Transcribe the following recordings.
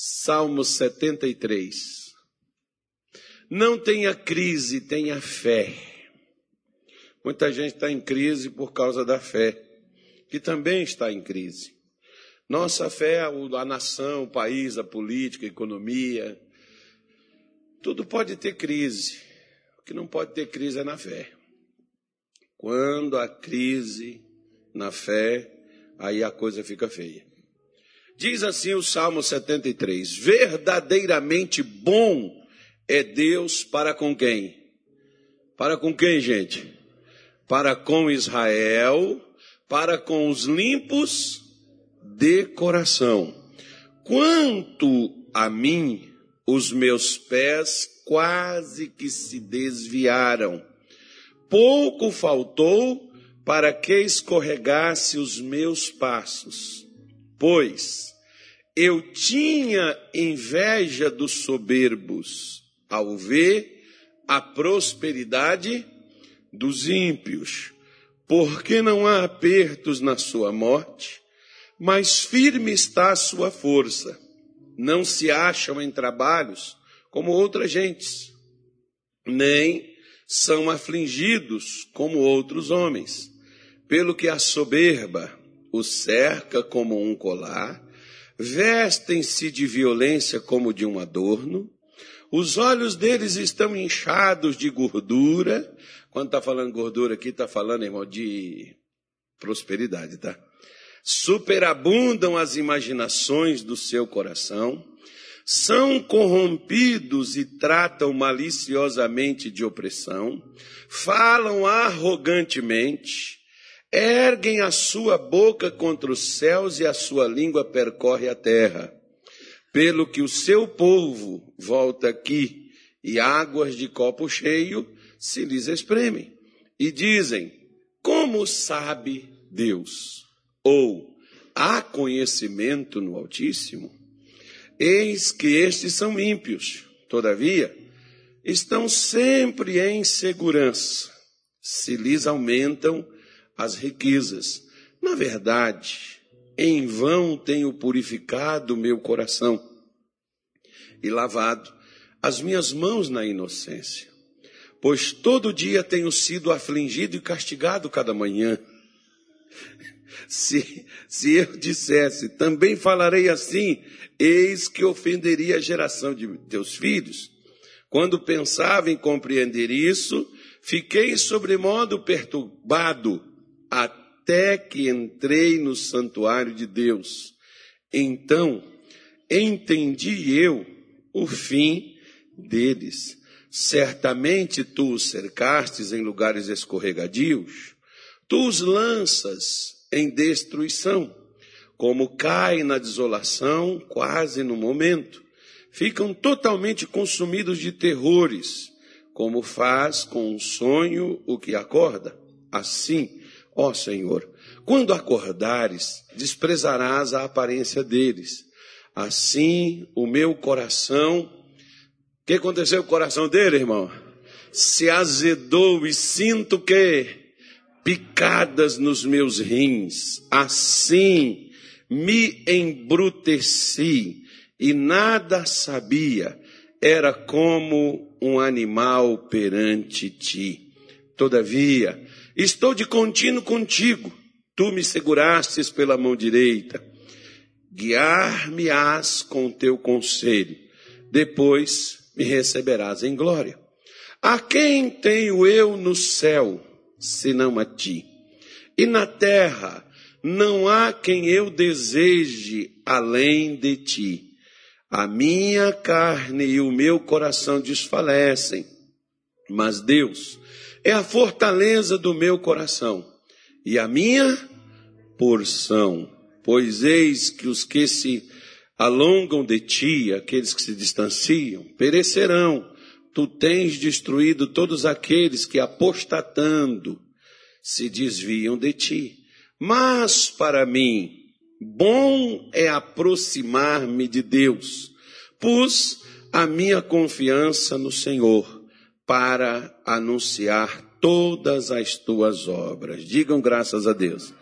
Salmo 73. Não tenha crise, tenha fé. Muita gente está em crise por causa da fé, que também está em crise. Nossa fé, a nação, o país, a política, a economia, tudo pode ter crise. O que não pode ter crise é na fé. Quando há crise na fé, aí a coisa fica feia. Diz assim o Salmo 73: Verdadeiramente bom é Deus para com quem? Para com quem, gente? Para com Israel, para com os limpos de coração. Quanto a mim, os meus pés quase que se desviaram. Pouco faltou para que escorregasse os meus passos. Pois eu tinha inveja dos soberbos ao ver a prosperidade dos ímpios, porque não há apertos na sua morte, mas firme está a sua força. Não se acham em trabalhos como outras gentes, nem são afligidos como outros homens, pelo que a soberba o cerca como um colar, vestem-se de violência como de um adorno, os olhos deles estão inchados de gordura. Quando está falando gordura aqui, está falando, irmão, de prosperidade, tá? Superabundam as imaginações do seu coração, são corrompidos e tratam maliciosamente de opressão, falam arrogantemente, erguem a sua boca contra os céus e a sua língua percorre a terra. Pelo que o seu povo volta aqui e águas de copo cheio se lhes espremem. E dizem: Como sabe Deus? Ou há conhecimento no Altíssimo? Eis que estes são ímpios, todavia, estão sempre em segurança, se lhes aumentam as riquezas. Na verdade, em vão tenho purificado meu coração e lavado as minhas mãos na inocência, pois todo dia tenho sido afligido e castigado cada manhã. Se, se eu dissesse, também falarei assim, eis que ofenderia a geração de teus filhos. Quando pensava em compreender isso, fiquei sobremodo perturbado até que entrei no santuário de Deus. Então entendi eu o fim deles. Certamente tu os cercastes em lugares escorregadios, tu os lanças em destruição, como caem na desolação quase no momento. Ficam totalmente consumidos de terrores, como faz com um sonho o que acorda. Assim, Ó Senhor, quando acordares, desprezarás a aparência deles. Assim, o meu coração, o que aconteceu com o coração dele, irmão? Se azedou e sinto que picadas nos meus rins. Assim, me embruteci e nada sabia. Era como um animal perante ti. Todavia, Estou de contínuo contigo. Tu me segurastes pela mão direita. Guiar-me-ás com teu conselho. Depois me receberás em glória. A quem tenho eu no céu, senão a ti? E na terra não há quem eu deseje além de ti. A minha carne e o meu coração desfalecem, mas Deus é a fortaleza do meu coração e a minha porção. Pois eis que os que se alongam de ti, aqueles que se distanciam, perecerão. Tu tens destruído todos aqueles que apostatando se desviam de ti. Mas para mim, bom é aproximar-me de Deus. Pus a minha confiança no Senhor para anunciar todas as tuas obras. Digam graças a Deus.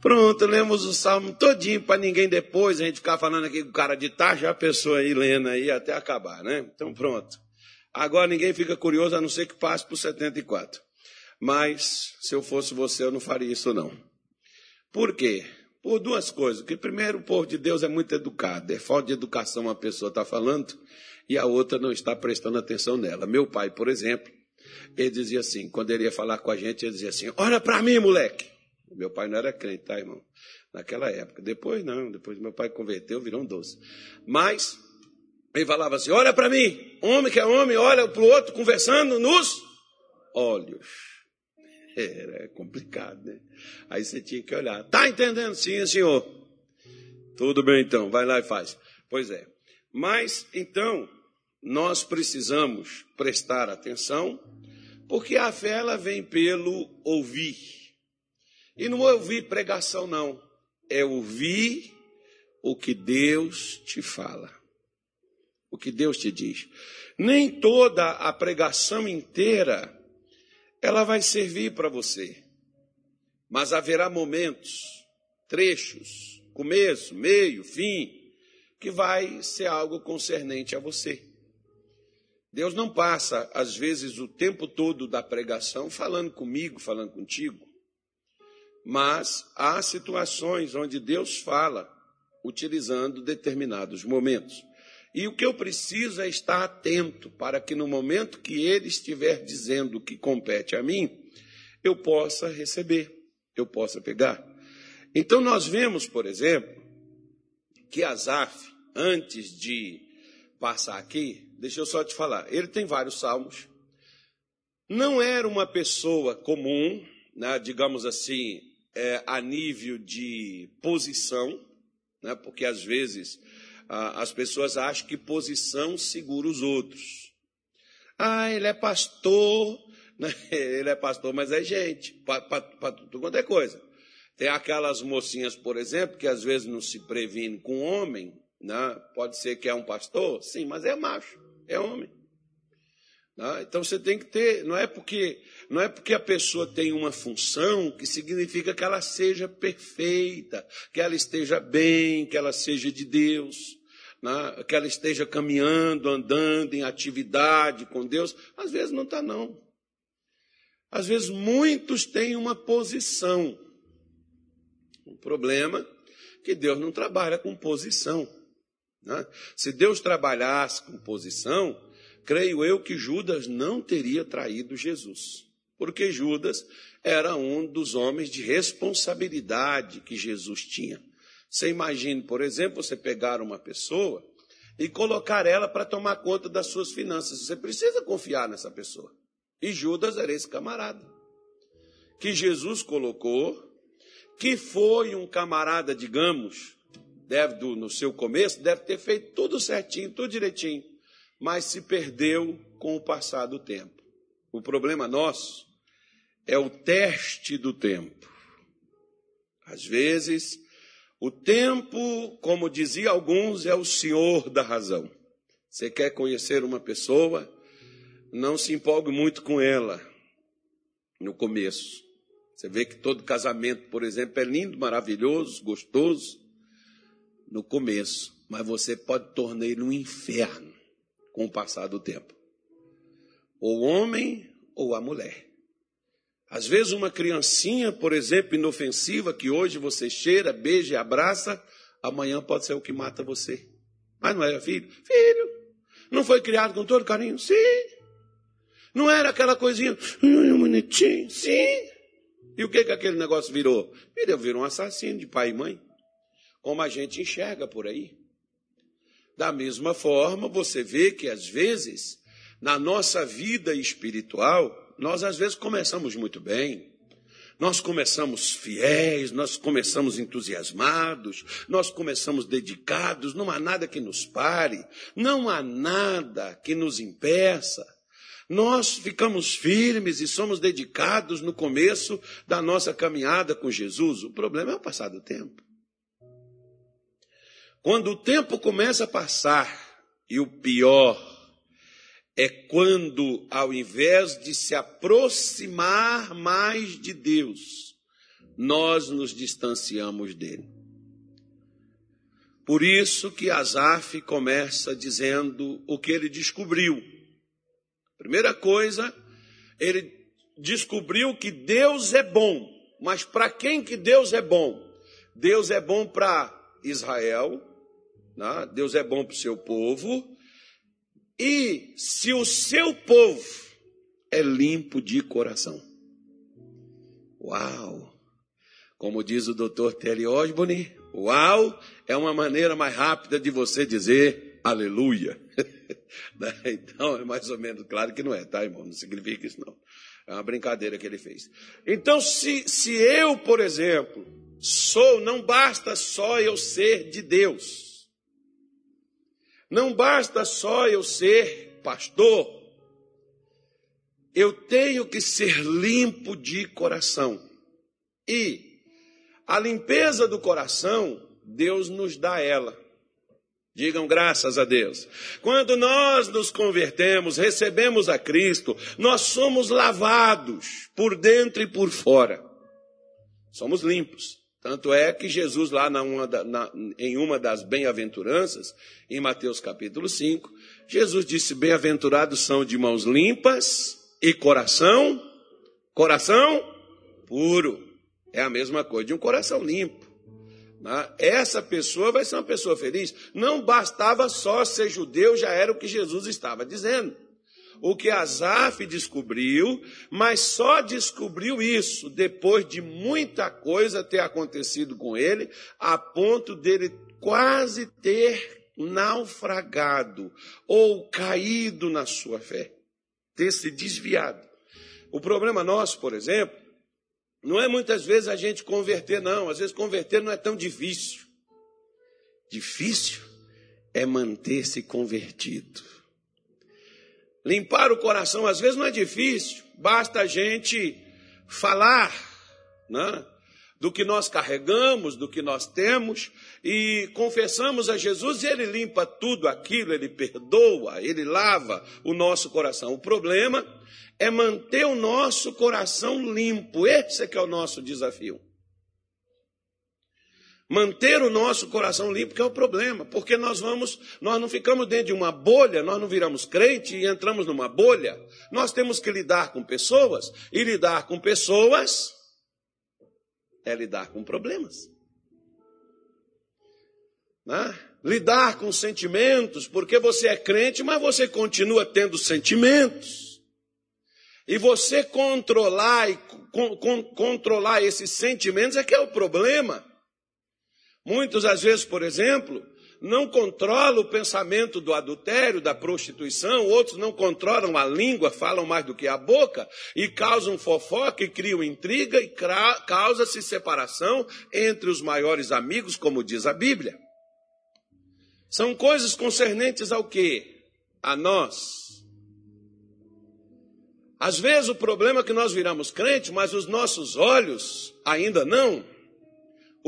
Pronto, lemos o salmo todinho para ninguém depois a gente ficar falando aqui com o cara de tarde, a pessoa aí lendo aí até acabar, né? Então pronto. Agora ninguém fica curioso a não ser que passe por 74. Mas se eu fosse você, eu não faria isso não. Por quê? Por duas coisas. Que primeiro, o povo de Deus é muito educado. É falta de educação a pessoa está falando e a outra não está prestando atenção nela. Meu pai, por exemplo, ele dizia assim, quando ele ia falar com a gente, ele dizia assim, olha para mim, moleque. Meu pai não era crente, tá, irmão? Naquela época. Depois não, depois meu pai converteu, virou um doce. Mas, ele falava assim, olha para mim, homem que é homem, olha para o outro, conversando nos olhos. Era complicado, né? Aí você tinha que olhar. Tá entendendo? Sim, senhor. Tudo bem então, vai lá e faz. Pois é. Mas então, nós precisamos prestar atenção, porque a fé ela vem pelo ouvir. E não é ouvir pregação não, é ouvir o que Deus te fala. O que Deus te diz. Nem toda a pregação inteira ela vai servir para você. Mas haverá momentos, trechos, começo, meio, fim, que vai ser algo concernente a você. Deus não passa, às vezes, o tempo todo da pregação falando comigo, falando contigo. Mas há situações onde Deus fala utilizando determinados momentos. E o que eu preciso é estar atento para que no momento que ele estiver dizendo o que compete a mim, eu possa receber, eu possa pegar. Então nós vemos, por exemplo, que Asaf, antes de passar aqui, deixa eu só te falar, ele tem vários salmos. Não era uma pessoa comum, né, digamos assim, é, a nível de posição, né, porque às vezes as pessoas acham que posição segura os outros. Ah, ele é pastor, né? ele é pastor, mas é gente, para tudo quanto é coisa. Tem aquelas mocinhas, por exemplo, que às vezes não se previnem com homem, né? pode ser que é um pastor, sim, mas é macho, é homem. Né? Então você tem que ter, não é porque não é porque a pessoa tem uma função que significa que ela seja perfeita, que ela esteja bem, que ela seja de Deus né, que ela esteja caminhando, andando em atividade com Deus. Às vezes não está, não. Às vezes muitos têm uma posição. O problema é que Deus não trabalha com posição. Né? Se Deus trabalhasse com posição, creio eu que Judas não teria traído Jesus. Porque Judas era um dos homens de responsabilidade que Jesus tinha. Você imagine, por exemplo, você pegar uma pessoa e colocar ela para tomar conta das suas finanças. Você precisa confiar nessa pessoa. E Judas era esse camarada que Jesus colocou, que foi um camarada, digamos, deve do, no seu começo, deve ter feito tudo certinho, tudo direitinho, mas se perdeu com o passar do tempo. O problema nosso é o teste do tempo. Às vezes, o tempo, como dizia alguns, é o senhor da razão. Você quer conhecer uma pessoa, não se empolgue muito com ela no começo. Você vê que todo casamento, por exemplo, é lindo, maravilhoso, gostoso no começo, mas você pode tornar ele um inferno com o passar do tempo. Ou o homem ou a mulher. Às vezes, uma criancinha, por exemplo, inofensiva, que hoje você cheira, beija e abraça, amanhã pode ser o que mata você. Mas não era filho? Filho. Não foi criado com todo carinho? Sim. Não era aquela coisinha, bonitinho? Sim. E o que, que aquele negócio virou? Ele virou um assassino de pai e mãe. Como a gente enxerga por aí. Da mesma forma, você vê que às vezes, na nossa vida espiritual, nós às vezes começamos muito bem. Nós começamos fiéis, nós começamos entusiasmados, nós começamos dedicados, não há nada que nos pare, não há nada que nos impeça. Nós ficamos firmes e somos dedicados no começo da nossa caminhada com Jesus. O problema é o passar do tempo. Quando o tempo começa a passar, e o pior é quando, ao invés de se aproximar mais de Deus, nós nos distanciamos dele. Por isso que Asaf começa dizendo o que ele descobriu. Primeira coisa, ele descobriu que Deus é bom. Mas para quem que Deus é bom? Deus é bom para Israel, né? Deus é bom para o seu povo. E se o seu povo é limpo de coração. Uau! Como diz o doutor Telly Osborne, uau é uma maneira mais rápida de você dizer aleluia. Né? então é mais ou menos claro que não é, tá, irmão? Não significa isso, não. É uma brincadeira que ele fez. Então, se, se eu, por exemplo, sou, não basta só eu ser de Deus. Não basta só eu ser pastor. Eu tenho que ser limpo de coração. E a limpeza do coração, Deus nos dá ela. Digam graças a Deus. Quando nós nos convertemos, recebemos a Cristo, nós somos lavados por dentro e por fora. Somos limpos. Tanto é que Jesus, lá na uma na, em uma das bem-aventuranças, em Mateus capítulo 5, Jesus disse: Bem-aventurados são de mãos limpas e coração, coração puro. É a mesma coisa de um coração limpo. Né? Essa pessoa vai ser uma pessoa feliz. Não bastava só ser judeu, já era o que Jesus estava dizendo. O que Asaf descobriu, mas só descobriu isso depois de muita coisa ter acontecido com ele, a ponto dele quase ter naufragado ou caído na sua fé, ter se desviado. O problema nosso, por exemplo, não é muitas vezes a gente converter, não. Às vezes converter não é tão difícil. Difícil é manter-se convertido. Limpar o coração às vezes não é difícil, basta a gente falar né, do que nós carregamos, do que nós temos, e confessamos a Jesus e Ele limpa tudo aquilo, Ele perdoa, Ele lava o nosso coração. O problema é manter o nosso coração limpo. Esse é que é o nosso desafio. Manter o nosso coração limpo que é o problema, porque nós vamos, nós não ficamos dentro de uma bolha, nós não viramos crente e entramos numa bolha. Nós temos que lidar com pessoas e lidar com pessoas é lidar com problemas. Né? Lidar com sentimentos, porque você é crente, mas você continua tendo sentimentos. E você controlar e con, controlar esses sentimentos é que é o problema. Muitos, às vezes, por exemplo, não controlam o pensamento do adultério, da prostituição, outros não controlam a língua, falam mais do que a boca, e causam fofoca e criam intriga e causa-se separação entre os maiores amigos, como diz a Bíblia. São coisas concernentes ao quê? A nós. Às vezes o problema é que nós viramos crente, mas os nossos olhos ainda não.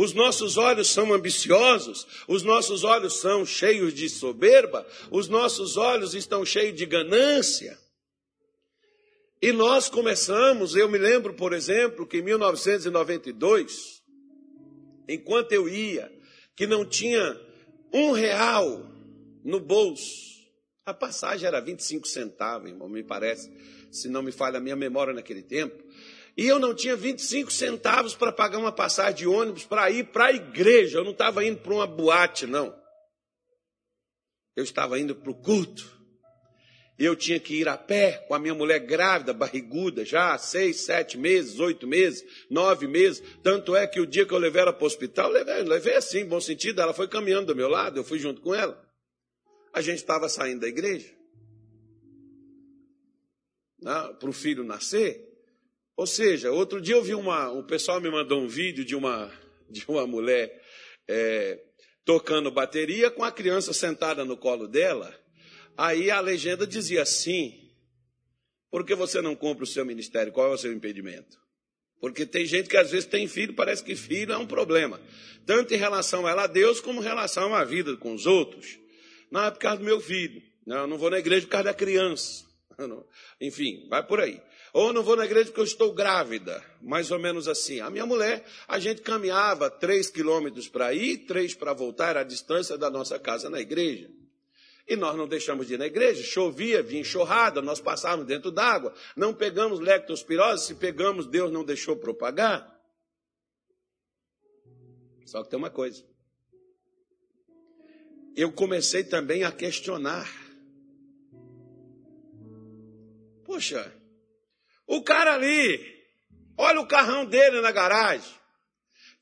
Os nossos olhos são ambiciosos, os nossos olhos são cheios de soberba, os nossos olhos estão cheios de ganância. E nós começamos, eu me lembro, por exemplo, que em 1992, enquanto eu ia, que não tinha um real no bolso, a passagem era 25 centavos, irmão, me parece se não me falha a minha memória naquele tempo. E eu não tinha 25 centavos para pagar uma passagem de ônibus para ir para a igreja. Eu não estava indo para uma boate, não. Eu estava indo para o culto. Eu tinha que ir a pé com a minha mulher grávida, barriguda, já seis, sete meses, oito meses, nove meses. Tanto é que o dia que eu levei ela para o hospital, levei, levei assim, bom sentido. Ela foi caminhando do meu lado, eu fui junto com ela. A gente estava saindo da igreja né, para o filho nascer. Ou seja, outro dia eu vi uma, o pessoal me mandou um vídeo de uma, de uma mulher é, tocando bateria com a criança sentada no colo dela. Aí a legenda dizia assim: por que você não cumpre o seu ministério? Qual é o seu impedimento? Porque tem gente que às vezes tem filho, parece que filho é um problema. Tanto em relação a ela a Deus, como em relação à vida com os outros. Não é por causa do meu filho. Não, eu não vou na igreja por causa da criança. Enfim, vai por aí. Ou não vou na igreja porque eu estou grávida, mais ou menos assim. A minha mulher, a gente caminhava três quilômetros para ir, três para voltar, era a distância da nossa casa na igreja. E nós não deixamos de ir na igreja, chovia, vinha enxurrada, nós passávamos dentro d'água, não pegamos lectospirose, se pegamos, Deus não deixou propagar. Só que tem uma coisa. Eu comecei também a questionar. Poxa, o cara ali, olha o carrão dele na garagem,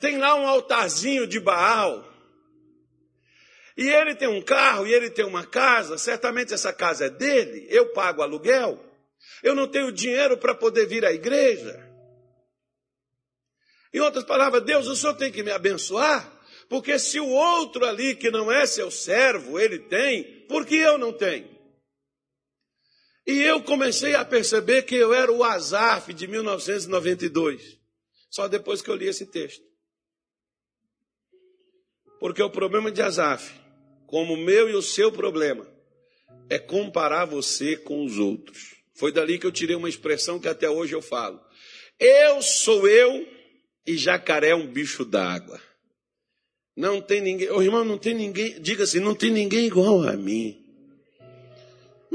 tem lá um altarzinho de Baal. E ele tem um carro e ele tem uma casa, certamente essa casa é dele, eu pago aluguel. Eu não tenho dinheiro para poder vir à igreja. Em outras palavras, Deus, o Senhor tem que me abençoar, porque se o outro ali que não é seu servo, ele tem, por que eu não tenho? E eu comecei a perceber que eu era o Azaf de 1992, só depois que eu li esse texto. Porque o problema de Azaf, como o meu e o seu problema, é comparar você com os outros. Foi dali que eu tirei uma expressão que até hoje eu falo. Eu sou eu e jacaré é um bicho d'água. Não tem ninguém, oh, irmão, não tem ninguém, diga assim, não tem ninguém igual a mim.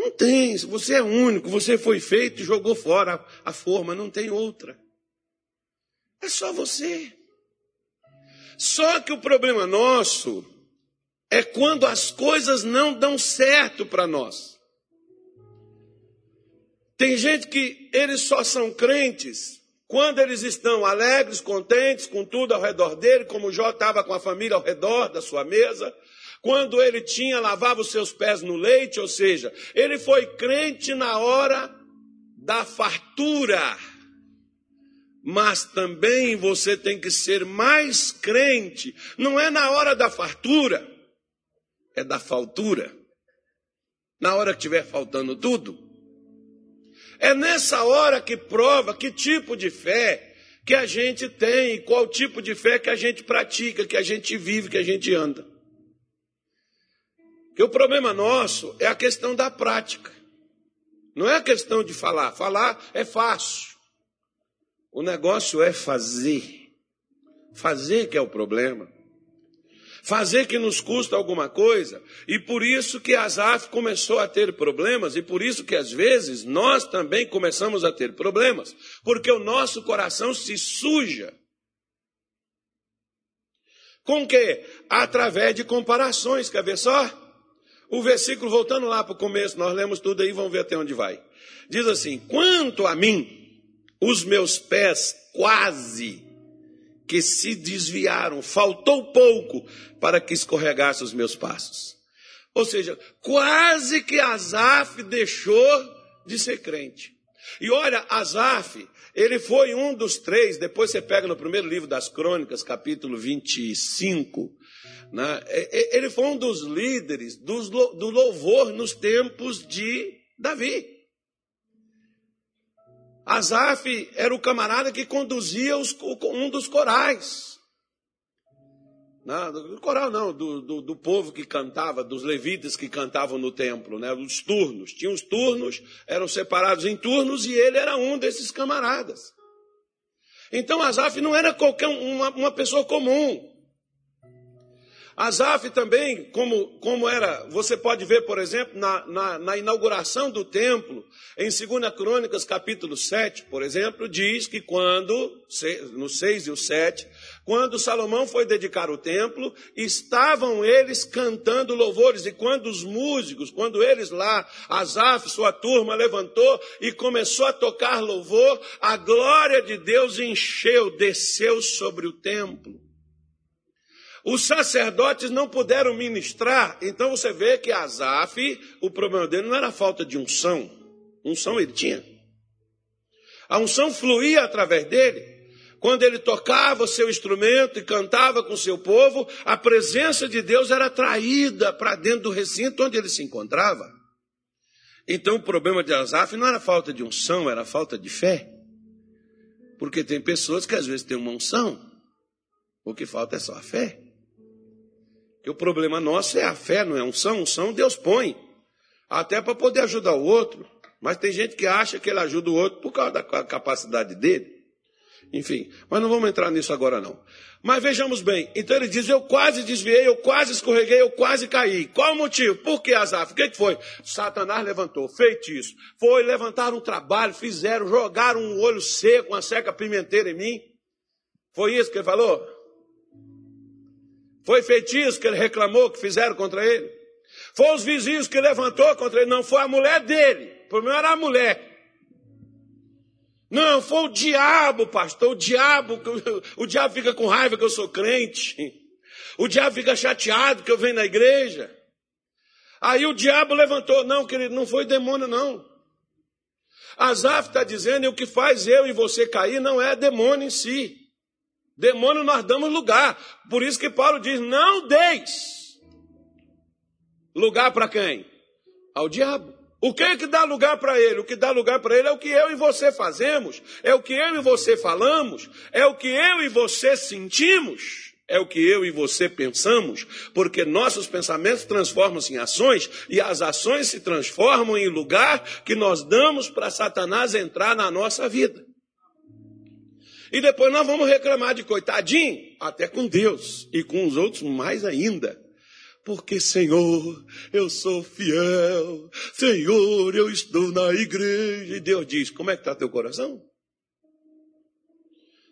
Não tem, você é único, você foi feito e jogou fora a, forma, não tem outra. É só você. Só que o problema nosso é quando as coisas não dão certo para nós. Tem gente que eles só são crentes quando eles estão alegres, contentes com tudo ao redor dele, como Jó estava com a família ao redor da sua mesa, quando ele tinha, lavava os seus pés no leite, ou seja, ele foi crente na hora da fartura. Mas também você tem que ser mais crente, não é na hora da fartura, é da faltura. Na hora que estiver faltando tudo, é nessa hora que prova que tipo de fé que a gente tem, qual tipo de fé que a gente pratica, que a gente vive, que a gente anda. Que o problema nosso é a questão da prática. Não é a questão de falar. Falar é fácil. O negócio é fazer. Fazer que é o problema fazer que nos custa alguma coisa, e por isso que Asaf começou a ter problemas, e por isso que às vezes nós também começamos a ter problemas, porque o nosso coração se suja. Com que? Através de comparações, quer ver só? O versículo, voltando lá para o começo, nós lemos tudo aí, vamos ver até onde vai. Diz assim: Quanto a mim, os meus pés quase que se desviaram, faltou pouco para que escorregasse os meus passos. Ou seja, quase que Asaf deixou de ser crente. E olha, Asaf, ele foi um dos três, depois você pega no primeiro livro das Crônicas, capítulo 25, né? ele foi um dos líderes do louvor nos tempos de Davi. Asaf era o camarada que conduzia os, um dos corais. Não, do coral não, do, do, do, povo que cantava, dos levitas que cantavam no templo, né? os turnos. Tinha os turnos, eram separados em turnos e ele era um desses camaradas. Então Asaf não era qualquer uma, uma pessoa comum. Asaf também, como, como era, você pode ver, por exemplo, na, na, na, inauguração do templo, em 2 Crônicas, capítulo 7, por exemplo, diz que quando, no 6 e o 7, quando Salomão foi dedicar o templo, estavam eles cantando louvores, e quando os músicos, quando eles lá, Asaf, sua turma, levantou e começou a tocar louvor, a glória de Deus encheu, desceu sobre o templo. Os sacerdotes não puderam ministrar, então você vê que Asaf, o problema dele não era a falta de unção. Unção ele tinha. A unção fluía através dele. Quando ele tocava o seu instrumento e cantava com seu povo, a presença de Deus era atraída para dentro do recinto onde ele se encontrava. Então o problema de Asaf não era falta de unção, era falta de fé. Porque tem pessoas que às vezes têm uma unção, o que falta é só a fé. Que o problema nosso é a fé, não é unção. Unção Deus põe. Até para poder ajudar o outro. Mas tem gente que acha que ele ajuda o outro por causa da capacidade dele. Enfim, mas não vamos entrar nisso agora não. Mas vejamos bem, então ele diz: Eu quase desviei, eu quase escorreguei, eu quase caí. Qual o motivo? Por que Azaf? O que, foi? Satanás levantou, feitiço. Foi levantar um trabalho, fizeram, jogaram um olho seco, uma seca pimenteira em mim. Foi isso que ele falou? Foi feitiço que ele reclamou que fizeram contra ele? Foi os vizinhos que levantou contra ele? Não, foi a mulher dele. O problema era a mulher. Não, foi o diabo, pastor. O diabo, o diabo fica com raiva que eu sou crente. O diabo fica chateado que eu venho na igreja. Aí o diabo levantou. Não, querido, não foi demônio, não. Azaf está dizendo, e o que faz eu e você cair não é demônio em si. Demônio nós damos lugar. Por isso que Paulo diz: não deis lugar para quem? Ao diabo. O que é que dá lugar para ele? O que dá lugar para ele é o que eu e você fazemos, é o que eu e você falamos, é o que eu e você sentimos, é o que eu e você pensamos, porque nossos pensamentos transformam-se em ações e as ações se transformam em lugar que nós damos para Satanás entrar na nossa vida. E depois nós vamos reclamar de coitadinho, até com Deus e com os outros mais ainda. Porque, Senhor, eu sou fiel. Senhor, eu estou na igreja. E Deus diz: Como é que está teu coração?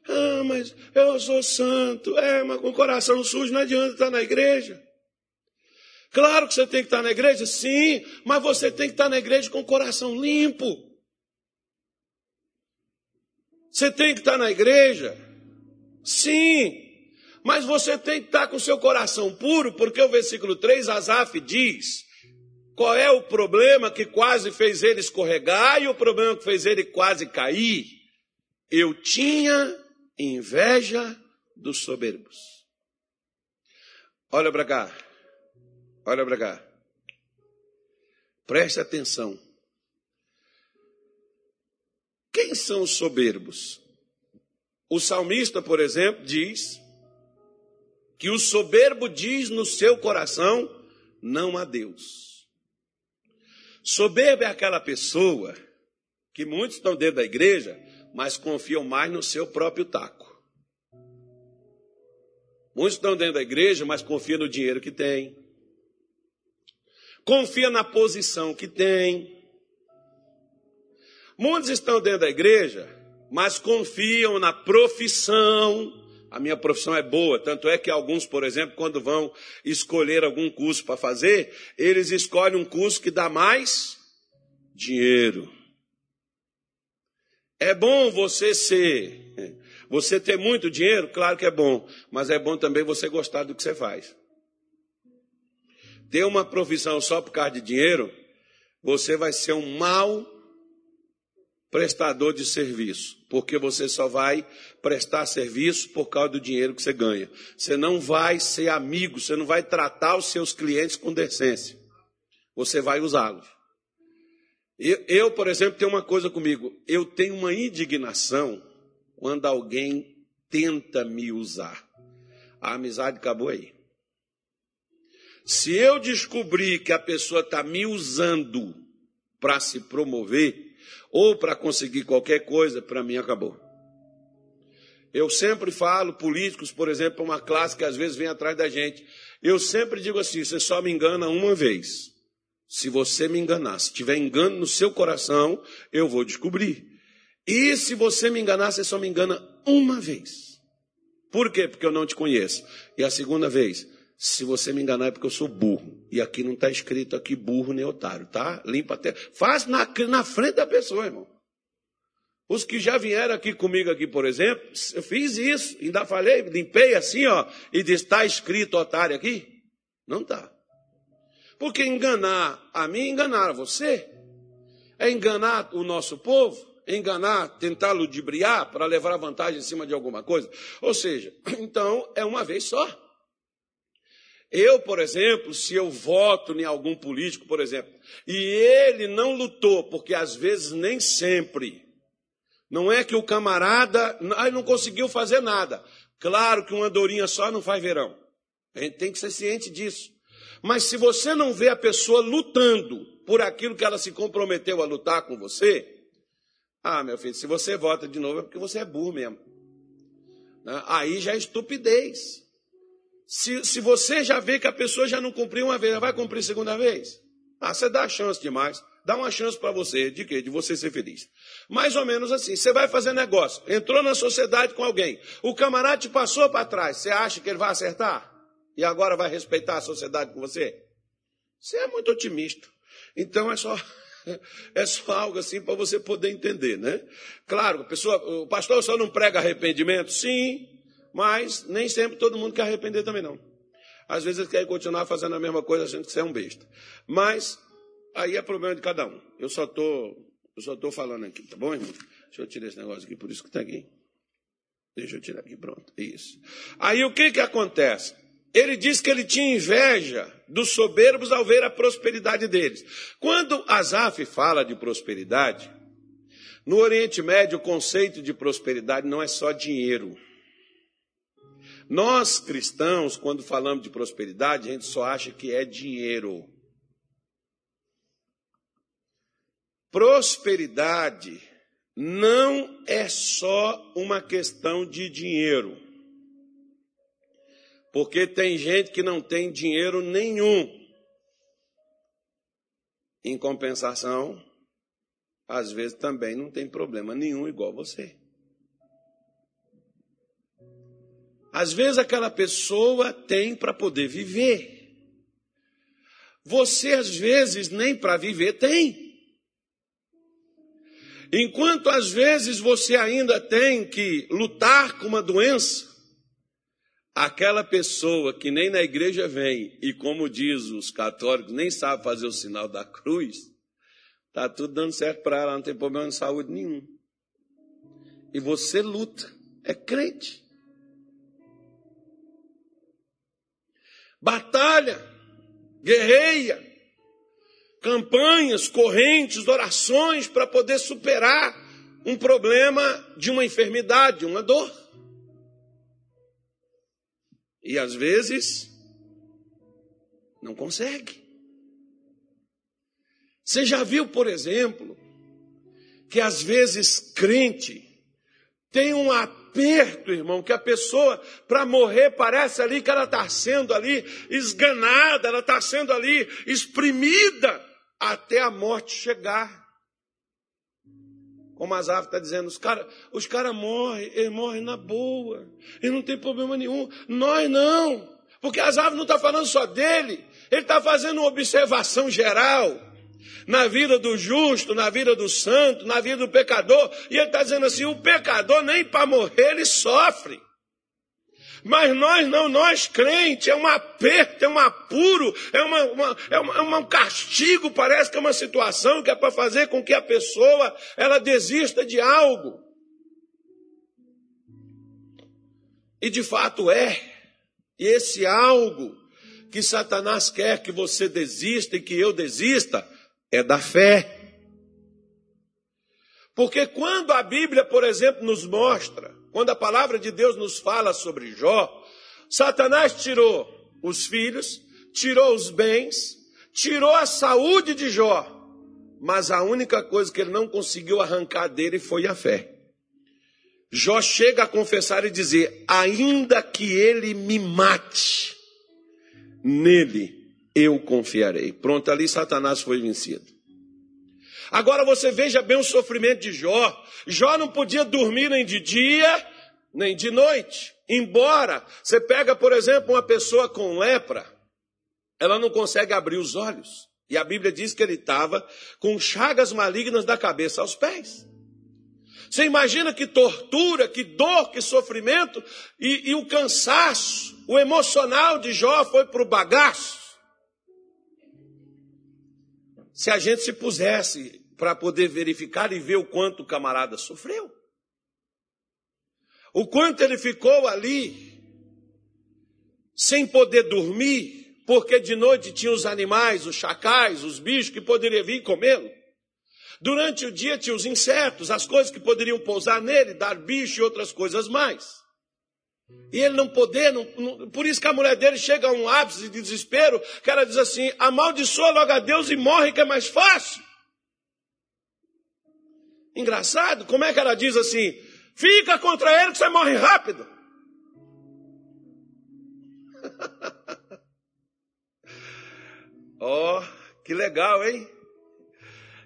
Ah, mas eu sou santo. É, mas com coração sujo não adianta estar na igreja. Claro que você tem que estar na igreja, sim, mas você tem que estar na igreja com o coração limpo. Você tem que estar na igreja, sim, mas você tem que estar com seu coração puro, porque o versículo 3, Asaf diz: qual é o problema que quase fez ele escorregar e o problema que fez ele quase cair? Eu tinha inveja dos soberbos. Olha para cá, olha para cá. Preste atenção. Quem são os soberbos? O salmista, por exemplo, diz que o soberbo diz no seu coração: não há Deus. Soberbo é aquela pessoa que muitos estão dentro da igreja, mas confiam mais no seu próprio taco. Muitos estão dentro da igreja, mas confiam no dinheiro que tem. Confia na posição que tem. Muitos estão dentro da igreja, mas confiam na profissão a minha profissão é boa. Tanto é que alguns, por exemplo, quando vão escolher algum curso para fazer, eles escolhem um curso que dá mais dinheiro. É bom você ser, você ter muito dinheiro, claro que é bom, mas é bom também você gostar do que você faz. Ter uma profissão só por causa de dinheiro, você vai ser um mau prestador de serviço, porque você só vai prestar serviço por causa do dinheiro que você ganha. Você não vai ser amigo, você não vai tratar os seus clientes com decência. Você vai usá-los. Eu, eu, por exemplo, tenho uma coisa comigo. Eu tenho uma indignação quando alguém tenta me usar. A amizade acabou aí. Se eu descobrir que a pessoa está me usando para se promover, ou para conseguir qualquer coisa, para mim acabou. Eu sempre falo, políticos, por exemplo, uma classe que às vezes vem atrás da gente. Eu sempre digo assim: você só me engana uma vez. Se você me enganar, se tiver engano no seu coração, eu vou descobrir. E se você me enganar, você só me engana uma vez. Por quê? Porque eu não te conheço. E a segunda vez, se você me enganar é porque eu sou burro. E aqui não está escrito aqui burro nem otário, tá? Limpa até. Faz na, na frente da pessoa, irmão. Os que já vieram aqui comigo aqui, por exemplo, eu fiz isso, ainda falei, limpei assim, ó, e disse, está escrito otário aqui? Não está. Porque enganar a mim, enganar você, é enganar o nosso povo, é enganar, tentar ludibriar para levar vantagem em cima de alguma coisa. Ou seja, então é uma vez só. Eu, por exemplo, se eu voto em algum político, por exemplo, e ele não lutou, porque às vezes nem sempre, não é que o camarada ah, não conseguiu fazer nada. Claro que uma andorinha só não faz verão. A gente tem que ser ciente disso. Mas se você não vê a pessoa lutando, por aquilo que ela se comprometeu a lutar com você, ah, meu filho, se você vota de novo é porque você é burro mesmo. Né? Aí já é estupidez. Se, se você já vê que a pessoa já não cumpriu uma vez, vai cumprir segunda vez? Ah, você dá chance demais. Dá uma chance para você, de quê? De você ser feliz. Mais ou menos assim. Você vai fazer negócio, entrou na sociedade com alguém, o camarada te passou para trás, você acha que ele vai acertar? E agora vai respeitar a sociedade com você? Você é muito otimista. Então é só é só algo assim para você poder entender, né? Claro, pessoa, o pastor só não prega arrependimento, sim, mas nem sempre todo mundo quer arrepender também não. Às vezes quer continuar fazendo a mesma coisa achando que você é um besta. Mas aí é problema de cada um. Eu só tô, eu só tô falando aqui, tá bom, irmão? Deixa eu tirar esse negócio aqui, por isso que está aqui. Deixa eu tirar aqui, pronto. Isso. Aí o que que acontece? Ele diz que ele tinha inveja dos soberbos ao ver a prosperidade deles. Quando Asaf fala de prosperidade, no Oriente Médio o conceito de prosperidade não é só dinheiro. Nós cristãos, quando falamos de prosperidade, a gente só acha que é dinheiro. Prosperidade não é só uma questão de dinheiro. Porque tem gente que não tem dinheiro nenhum. Em compensação, às vezes também não tem problema nenhum igual você. Às vezes aquela pessoa tem para poder viver. Você às vezes nem para viver tem. Enquanto às vezes você ainda tem que lutar com uma doença, aquela pessoa que nem na igreja vem e, como diz os católicos, nem sabe fazer o sinal da cruz, está tudo dando certo para ela, não tem problema de saúde nenhum. E você luta, é crente. Batalha, guerreia, campanhas, correntes, orações para poder superar um problema de uma enfermidade, uma dor. E às vezes não consegue. Você já viu, por exemplo, que às vezes crente tem um aperto, irmão, que a pessoa, para morrer, parece ali que ela está sendo ali esganada, ela está sendo ali exprimida até a morte chegar. Como Azaf está dizendo, os caras os cara morrem, eles morrem na boa, e não tem problema nenhum. Nós não, porque Azaf não está falando só dele, ele está fazendo uma observação geral na vida do justo, na vida do santo, na vida do pecador, e ele está dizendo assim: o pecador nem para morrer ele sofre. Mas nós não, nós crentes, é um aperto, é um apuro, é, uma, uma, é, uma, é um castigo, parece que é uma situação que é para fazer com que a pessoa ela desista de algo. E de fato é. E esse algo que Satanás quer que você desista e que eu desista é da fé. Porque quando a Bíblia, por exemplo, nos mostra quando a palavra de Deus nos fala sobre Jó, Satanás tirou os filhos, tirou os bens, tirou a saúde de Jó, mas a única coisa que ele não conseguiu arrancar dele foi a fé. Jó chega a confessar e dizer: ainda que ele me mate, nele eu confiarei. Pronto, ali Satanás foi vencido. Agora você veja bem o sofrimento de Jó. Jó não podia dormir nem de dia, nem de noite. Embora você pega, por exemplo, uma pessoa com lepra, ela não consegue abrir os olhos. E a Bíblia diz que ele estava com chagas malignas da cabeça aos pés. Você imagina que tortura, que dor, que sofrimento e, e o cansaço, o emocional de Jó foi para o bagaço. Se a gente se pusesse para poder verificar e ver o quanto o camarada sofreu. O quanto ele ficou ali, sem poder dormir, porque de noite tinha os animais, os chacais, os bichos que poderiam vir comê-lo. Durante o dia tinha os insetos, as coisas que poderiam pousar nele, dar bicho e outras coisas mais. E ele não poder, não, não, por isso que a mulher dele chega a um ápice de desespero, que ela diz assim: amaldiçoa logo a Deus e morre, que é mais fácil. Engraçado, como é que ela diz assim? Fica contra ele que você morre rápido. oh, que legal, hein?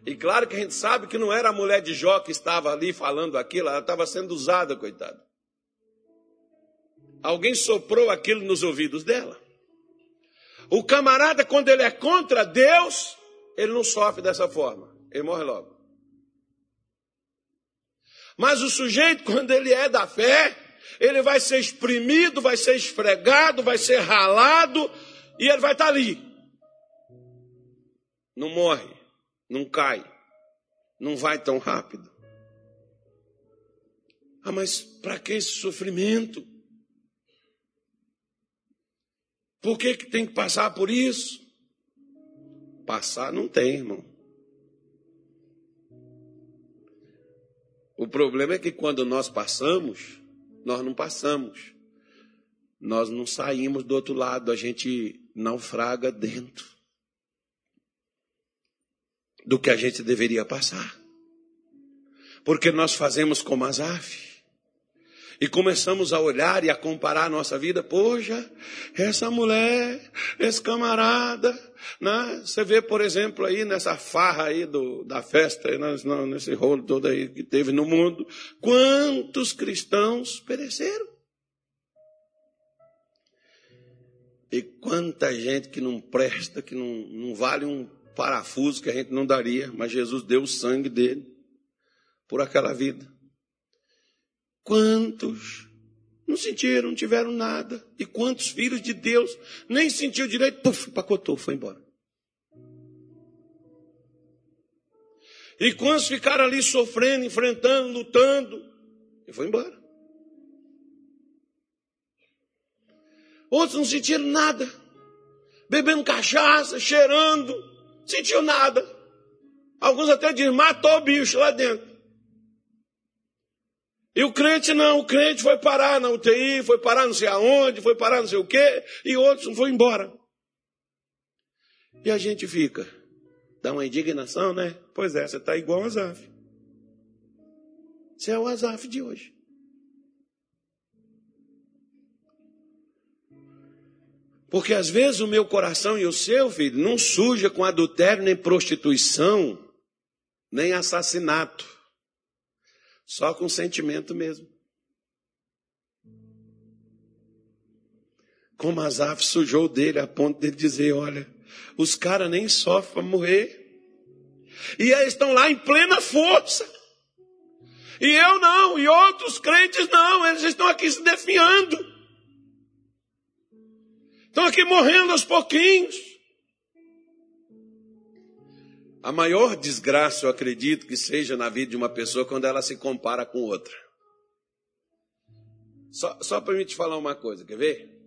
E claro que a gente sabe que não era a mulher de Jó que estava ali falando aquilo, ela estava sendo usada, coitada. Alguém soprou aquilo nos ouvidos dela. O camarada, quando ele é contra Deus, ele não sofre dessa forma, ele morre logo. Mas o sujeito, quando ele é da fé, ele vai ser exprimido, vai ser esfregado, vai ser ralado, e ele vai estar ali. Não morre, não cai, não vai tão rápido. Ah, mas para que esse sofrimento? Por que, que tem que passar por isso? Passar não tem, irmão. O problema é que quando nós passamos, nós não passamos. Nós não saímos do outro lado, a gente naufraga dentro do que a gente deveria passar. Porque nós fazemos como Azaf. E começamos a olhar e a comparar a nossa vida. Poxa, essa mulher, esse camarada, né? Você vê, por exemplo, aí nessa farra aí do, da festa, aí, nesse rolo todo aí que teve no mundo, quantos cristãos pereceram? E quanta gente que não presta, que não, não vale um parafuso que a gente não daria, mas Jesus deu o sangue dele por aquela vida. Quantos não sentiram, não tiveram nada? E quantos filhos de Deus nem sentiu direito, puf, pacotou, foi embora. E quantos ficaram ali sofrendo, enfrentando, lutando, e foi embora. Outros não sentiram nada, bebendo cachaça, cheirando, sentiu nada. Alguns até dizem, matou o bicho lá dentro. E o crente não, o crente foi parar na UTI, foi parar não sei aonde, foi parar não sei o quê, e outros não foi embora. E a gente fica, dá uma indignação, né? Pois é, você está igual o Azaf. Você é o Azaf de hoje. Porque às vezes o meu coração e o seu, filho, não suja com adultério, nem prostituição, nem assassinato. Só com sentimento mesmo. Como Azaf sujou dele a ponto de dizer: olha, os caras nem sofrem para morrer. E eles estão lá em plena força. E eu não, e outros crentes não, eles estão aqui se defiando. Estão aqui morrendo aos pouquinhos. A maior desgraça, eu acredito, que seja na vida de uma pessoa quando ela se compara com outra. Só, só para mim te falar uma coisa, quer ver?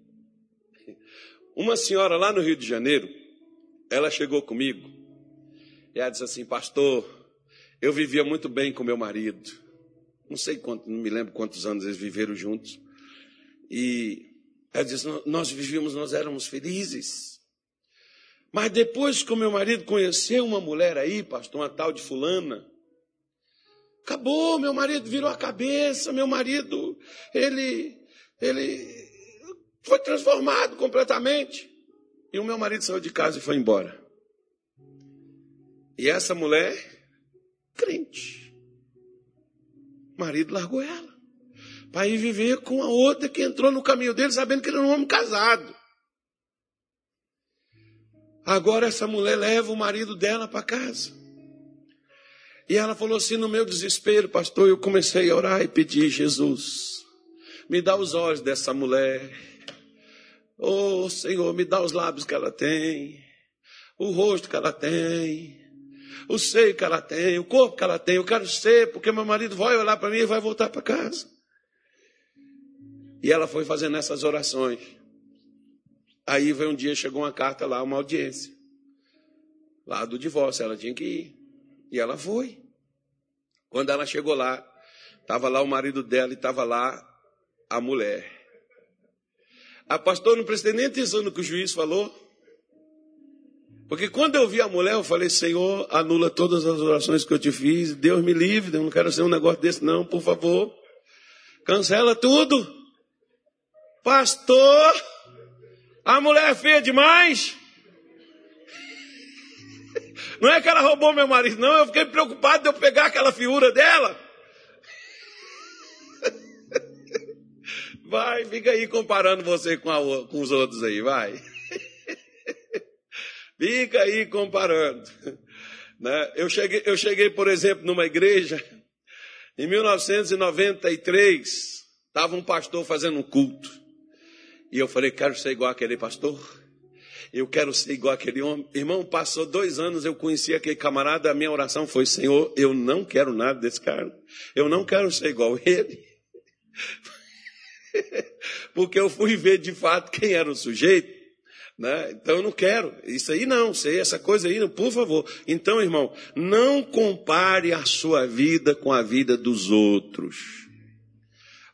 Uma senhora lá no Rio de Janeiro, ela chegou comigo e ela disse assim: Pastor, eu vivia muito bem com meu marido. Não sei quanto, não me lembro quantos anos eles viveram juntos. E ela disse: Nós vivíamos, nós éramos felizes. Mas depois que o meu marido conheceu uma mulher aí, pastor, uma tal de fulana, acabou, meu marido virou a cabeça, meu marido, ele, ele foi transformado completamente. E o meu marido saiu de casa e foi embora. E essa mulher, crente. O marido largou ela. Para ir viver com a outra que entrou no caminho dele, sabendo que ele era um homem casado. Agora essa mulher leva o marido dela para casa. E ela falou assim: no meu desespero, pastor, eu comecei a orar e pedir, Jesus, me dá os olhos dessa mulher. Oh, Senhor, me dá os lábios que ela tem, o rosto que ela tem, o seio que ela tem, o corpo que ela tem. Eu quero ser, porque meu marido vai olhar para mim e vai voltar para casa. E ela foi fazendo essas orações. Aí veio um dia, chegou uma carta lá, uma audiência. Lá do divórcio, ela tinha que ir. E ela foi. Quando ela chegou lá, estava lá o marido dela e estava lá a mulher. A pastor não prestei nem atenção no que o juiz falou. Porque quando eu vi a mulher, eu falei, Senhor, anula todas as orações que eu te fiz. Deus me livre, eu não quero ser um negócio desse, não, por favor. Cancela tudo. Pastor, a mulher é feia demais. Não é que ela roubou meu marido, não. Eu fiquei preocupado de eu pegar aquela figura dela. Vai, fica aí comparando você com, a, com os outros aí, vai. Fica aí comparando. Né? Eu, cheguei, eu cheguei, por exemplo, numa igreja, em 1993, estava um pastor fazendo um culto. E eu falei, quero ser igual aquele pastor. Eu quero ser igual aquele homem. Irmão, passou dois anos, eu conheci aquele camarada, a minha oração foi, Senhor, eu não quero nada desse cara. Eu não quero ser igual ele. Porque eu fui ver de fato quem era o sujeito. Né? Então eu não quero. Isso aí não, sei essa coisa aí, por favor. Então, irmão, não compare a sua vida com a vida dos outros.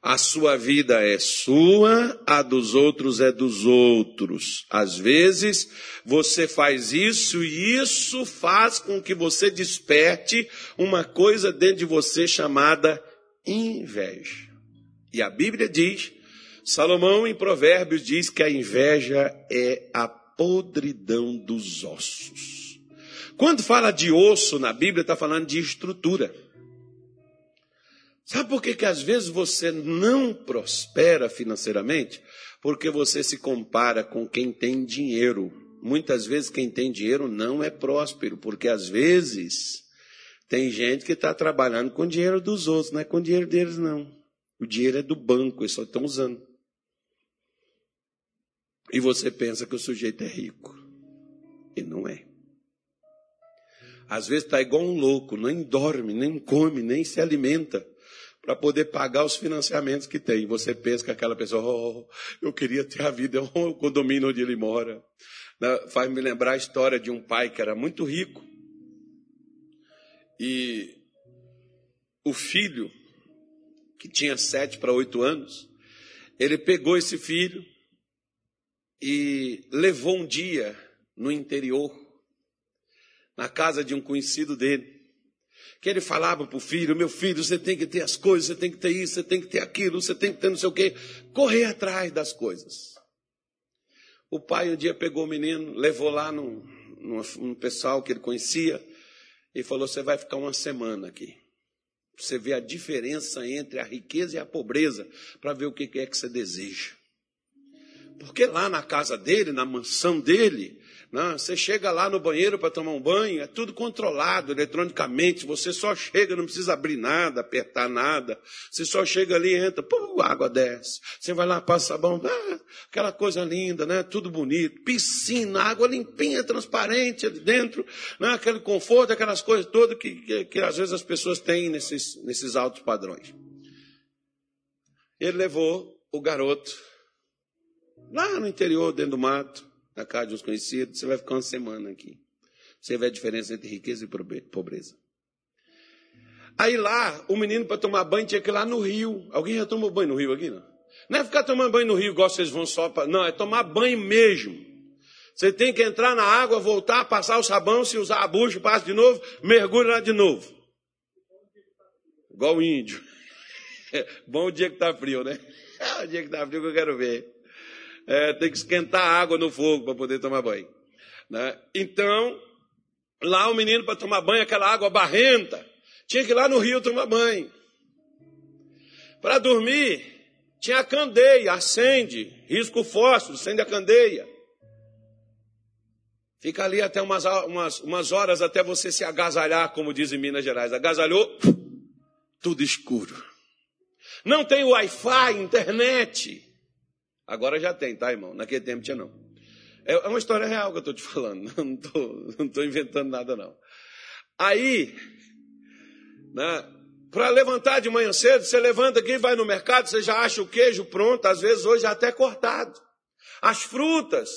A sua vida é sua, a dos outros é dos outros. Às vezes você faz isso e isso faz com que você desperte uma coisa dentro de você chamada inveja. E a Bíblia diz, Salomão em Provérbios diz que a inveja é a podridão dos ossos. Quando fala de osso na Bíblia, está falando de estrutura. Sabe por que, que às vezes você não prospera financeiramente? Porque você se compara com quem tem dinheiro. Muitas vezes quem tem dinheiro não é próspero, porque às vezes tem gente que está trabalhando com o dinheiro dos outros, não é com o dinheiro deles, não. O dinheiro é do banco, eles só estão usando. E você pensa que o sujeito é rico. E não é. Às vezes está igual um louco, nem dorme, nem come, nem se alimenta para poder pagar os financiamentos que tem. Você pensa que aquela pessoa, oh, eu queria ter a vida, oh, o condomínio onde ele mora. Né? Faz me lembrar a história de um pai que era muito rico. E o filho, que tinha sete para oito anos, ele pegou esse filho e levou um dia no interior, na casa de um conhecido dele que ele falava para o filho: meu filho, você tem que ter as coisas, você tem que ter isso, você tem que ter aquilo, você tem que ter não sei o quê. Correr atrás das coisas. O pai um dia pegou o menino, levou lá num, num, num pessoal que ele conhecia e falou: Você vai ficar uma semana aqui. Você vê a diferença entre a riqueza e a pobreza, para ver o que é que você deseja. Porque lá na casa dele, na mansão dele, não, você chega lá no banheiro para tomar um banho, é tudo controlado eletronicamente. Você só chega, não precisa abrir nada, apertar nada. Você só chega ali, entra, pum, água desce. Você vai lá, passa sabão, ah, aquela coisa linda, né? Tudo bonito. Piscina, água limpinha, transparente ali dentro, né? aquele conforto, aquelas coisas todas que, que, que às vezes as pessoas têm nesses, nesses altos padrões. Ele levou o garoto lá no interior, dentro do mato na casa de uns conhecidos, você vai ficar uma semana aqui. Você vê a diferença entre riqueza e pobreza. Aí lá, o menino para tomar banho tinha que ir lá no rio. Alguém já tomou banho no rio aqui, não? Não é ficar tomando banho no rio igual vocês vão só para. Não, é tomar banho mesmo. Você tem que entrar na água, voltar, passar o sabão, se usar a bucha, passa de novo, mergulha lá de novo. Igual o índio. bom dia que está frio, né? É o dia que está frio que eu quero ver é, tem que esquentar água no fogo para poder tomar banho. Né? Então, lá o menino para tomar banho, aquela água barrenta, tinha que ir lá no rio tomar banho. Para dormir, tinha a candeia, acende, risco fósforo, acende a candeia. Fica ali até umas, umas, umas horas até você se agasalhar, como diz em Minas Gerais. Agasalhou, tudo escuro. Não tem Wi-Fi, internet. Agora já tem, tá, irmão? Naquele tempo tinha não. É, é uma história real que eu estou te falando. Não estou não tô inventando nada, não. Aí, né, para levantar de manhã cedo, você levanta aqui, vai no mercado, você já acha o queijo pronto, às vezes hoje até cortado. As frutas,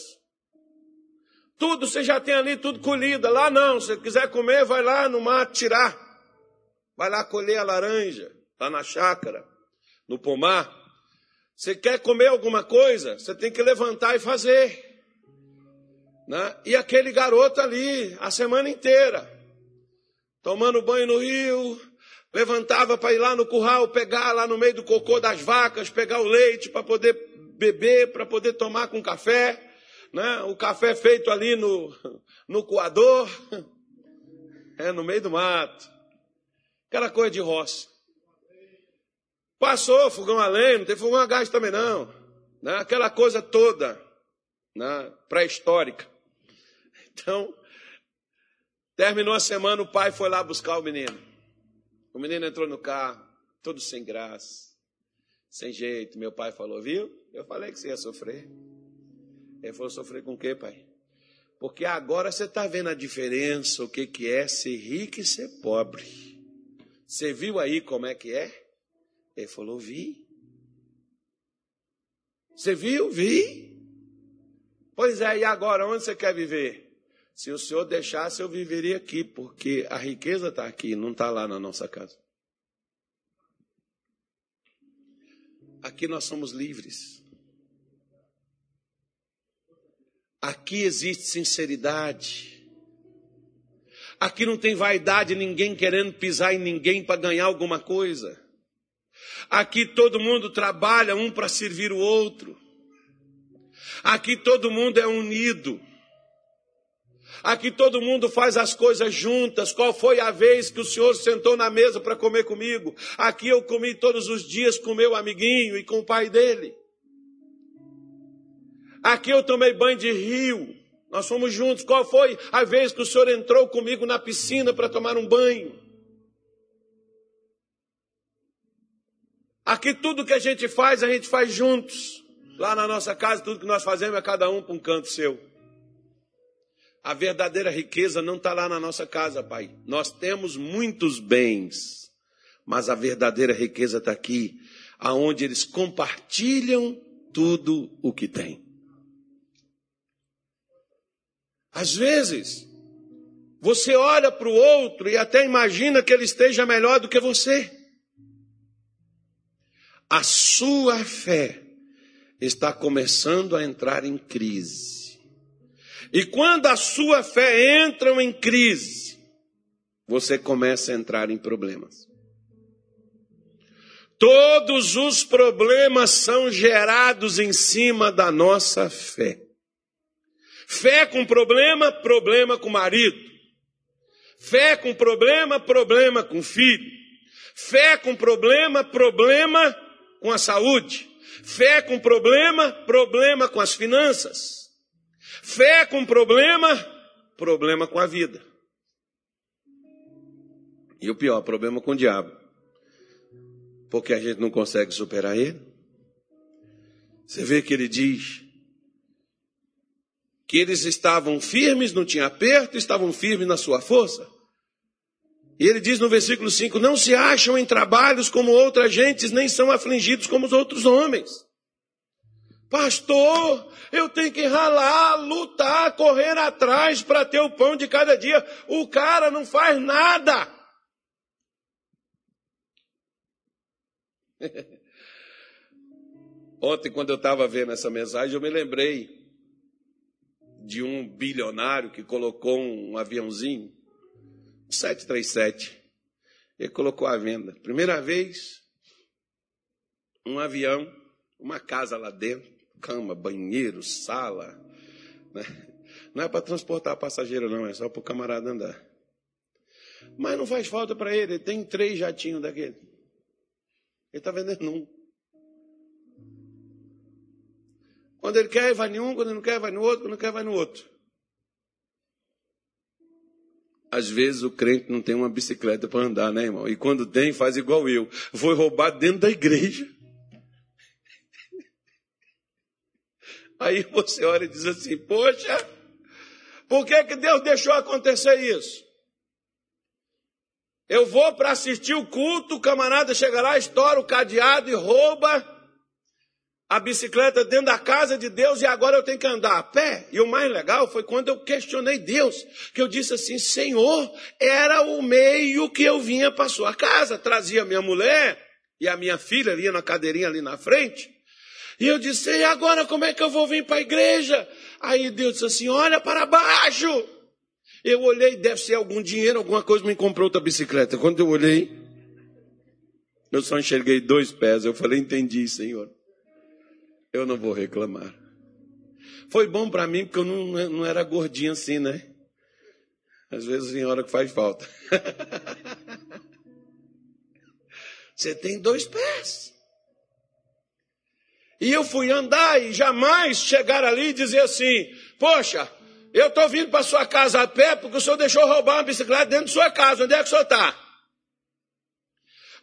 tudo você já tem ali, tudo colhido. Lá não, se quiser comer, vai lá no mato tirar. Vai lá colher a laranja, lá na chácara, no pomar. Você quer comer alguma coisa? Você tem que levantar e fazer. Né? E aquele garoto ali, a semana inteira, tomando banho no rio, levantava para ir lá no curral, pegar lá no meio do cocô das vacas, pegar o leite para poder beber, para poder tomar com café. Né? O café feito ali no, no coador, é, no meio do mato. Aquela coisa de roça. Passou fogão a lenha, não tem fogão a gás também não. Né? Aquela coisa toda né? pré-histórica. Então, terminou a semana, o pai foi lá buscar o menino. O menino entrou no carro, todo sem graça, sem jeito. Meu pai falou, viu? Eu falei que você ia sofrer. Ele falou, sofrer com o quê, pai? Porque agora você está vendo a diferença, o que, que é ser rico e ser pobre. Você viu aí como é que é? Ele falou: Vi. Você viu? Vi. Pois é, e agora onde você quer viver? Se o senhor deixasse, eu viveria aqui, porque a riqueza está aqui, não está lá na nossa casa. Aqui nós somos livres. Aqui existe sinceridade. Aqui não tem vaidade, ninguém querendo pisar em ninguém para ganhar alguma coisa. Aqui todo mundo trabalha um para servir o outro. Aqui todo mundo é unido. Aqui todo mundo faz as coisas juntas. Qual foi a vez que o Senhor sentou na mesa para comer comigo? Aqui eu comi todos os dias com meu amiguinho e com o pai dele. Aqui eu tomei banho de rio. Nós fomos juntos. Qual foi a vez que o Senhor entrou comigo na piscina para tomar um banho? Aqui tudo que a gente faz, a gente faz juntos. Lá na nossa casa, tudo que nós fazemos é cada um para um canto seu. A verdadeira riqueza não está lá na nossa casa, Pai. Nós temos muitos bens, mas a verdadeira riqueza está aqui, aonde eles compartilham tudo o que têm. Às vezes, você olha para o outro e até imagina que ele esteja melhor do que você a sua fé está começando a entrar em crise. E quando a sua fé entra em crise, você começa a entrar em problemas. Todos os problemas são gerados em cima da nossa fé. Fé com problema, problema com marido. Fé com problema, problema com filho. Fé com problema, problema com a saúde. Fé com problema, problema com as finanças. Fé com problema, problema com a vida. E o pior, problema com o diabo. Porque a gente não consegue superar ele. Você vê que ele diz que eles estavam firmes, não tinha aperto, estavam firmes na sua força. E ele diz no versículo 5: Não se acham em trabalhos como outras gentes, nem são afligidos como os outros homens. Pastor, eu tenho que ralar, lutar, correr atrás para ter o pão de cada dia. O cara não faz nada. Ontem, quando eu estava vendo essa mensagem, eu me lembrei de um bilionário que colocou um aviãozinho 737. Ele colocou à venda. Primeira vez, um avião, uma casa lá dentro, cama, banheiro, sala. Né? Não é para transportar passageiro, não, é só para o camarada andar. Mas não faz falta para ele, ele tem três jatinhos daquele. Ele está vendendo um. Quando ele quer, vai em um, quando ele não quer, vai no outro, quando não quer, vai no outro. Às vezes o crente não tem uma bicicleta para andar, né, irmão? E quando tem, faz igual eu. Foi roubar dentro da igreja. Aí você olha e diz assim: Poxa, por que, que Deus deixou acontecer isso? Eu vou para assistir o culto, o camarada chega lá, estoura o cadeado e rouba a bicicleta dentro da casa de Deus e agora eu tenho que andar a pé. E o mais legal foi quando eu questionei Deus, que eu disse assim: Senhor, era o meio que eu vinha para sua casa, trazia minha mulher e a minha filha ali na cadeirinha ali na frente. E eu disse: e agora como é que eu vou vir para a igreja? Aí Deus disse assim: olha para baixo. Eu olhei, deve ser algum dinheiro, alguma coisa, me comprou outra bicicleta. Quando eu olhei, eu só enxerguei dois pés. Eu falei: entendi, Senhor. Eu não vou reclamar. Foi bom para mim, porque eu não, não era gordinho assim, né? Às vezes em hora que faz falta. Você tem dois pés. E eu fui andar e jamais chegar ali e dizer assim: Poxa, eu estou vindo para sua casa a pé porque o senhor deixou roubar uma bicicleta dentro de sua casa. Onde é que o senhor está?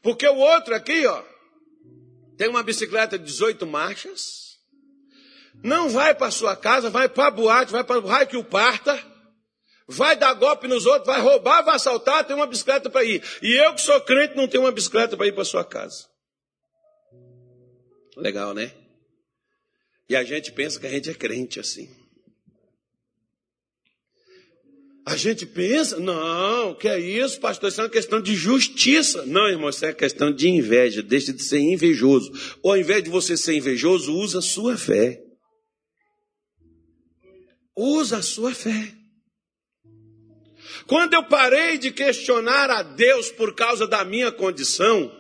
Porque o outro aqui, ó, tem uma bicicleta de 18 marchas. Não vai para sua casa, vai para a boate, vai para o raio que o parta. Vai dar golpe nos outros, vai roubar, vai assaltar, tem uma bicicleta para ir. E eu que sou crente não tenho uma bicicleta para ir para sua casa. Legal, né? E a gente pensa que a gente é crente assim. A gente pensa, não, que é isso, pastor, isso é uma questão de justiça. Não, irmão, isso é questão de inveja, deixa de ser invejoso. Ou ao invés de você ser invejoso, usa a sua fé. Usa a sua fé. Quando eu parei de questionar a Deus por causa da minha condição,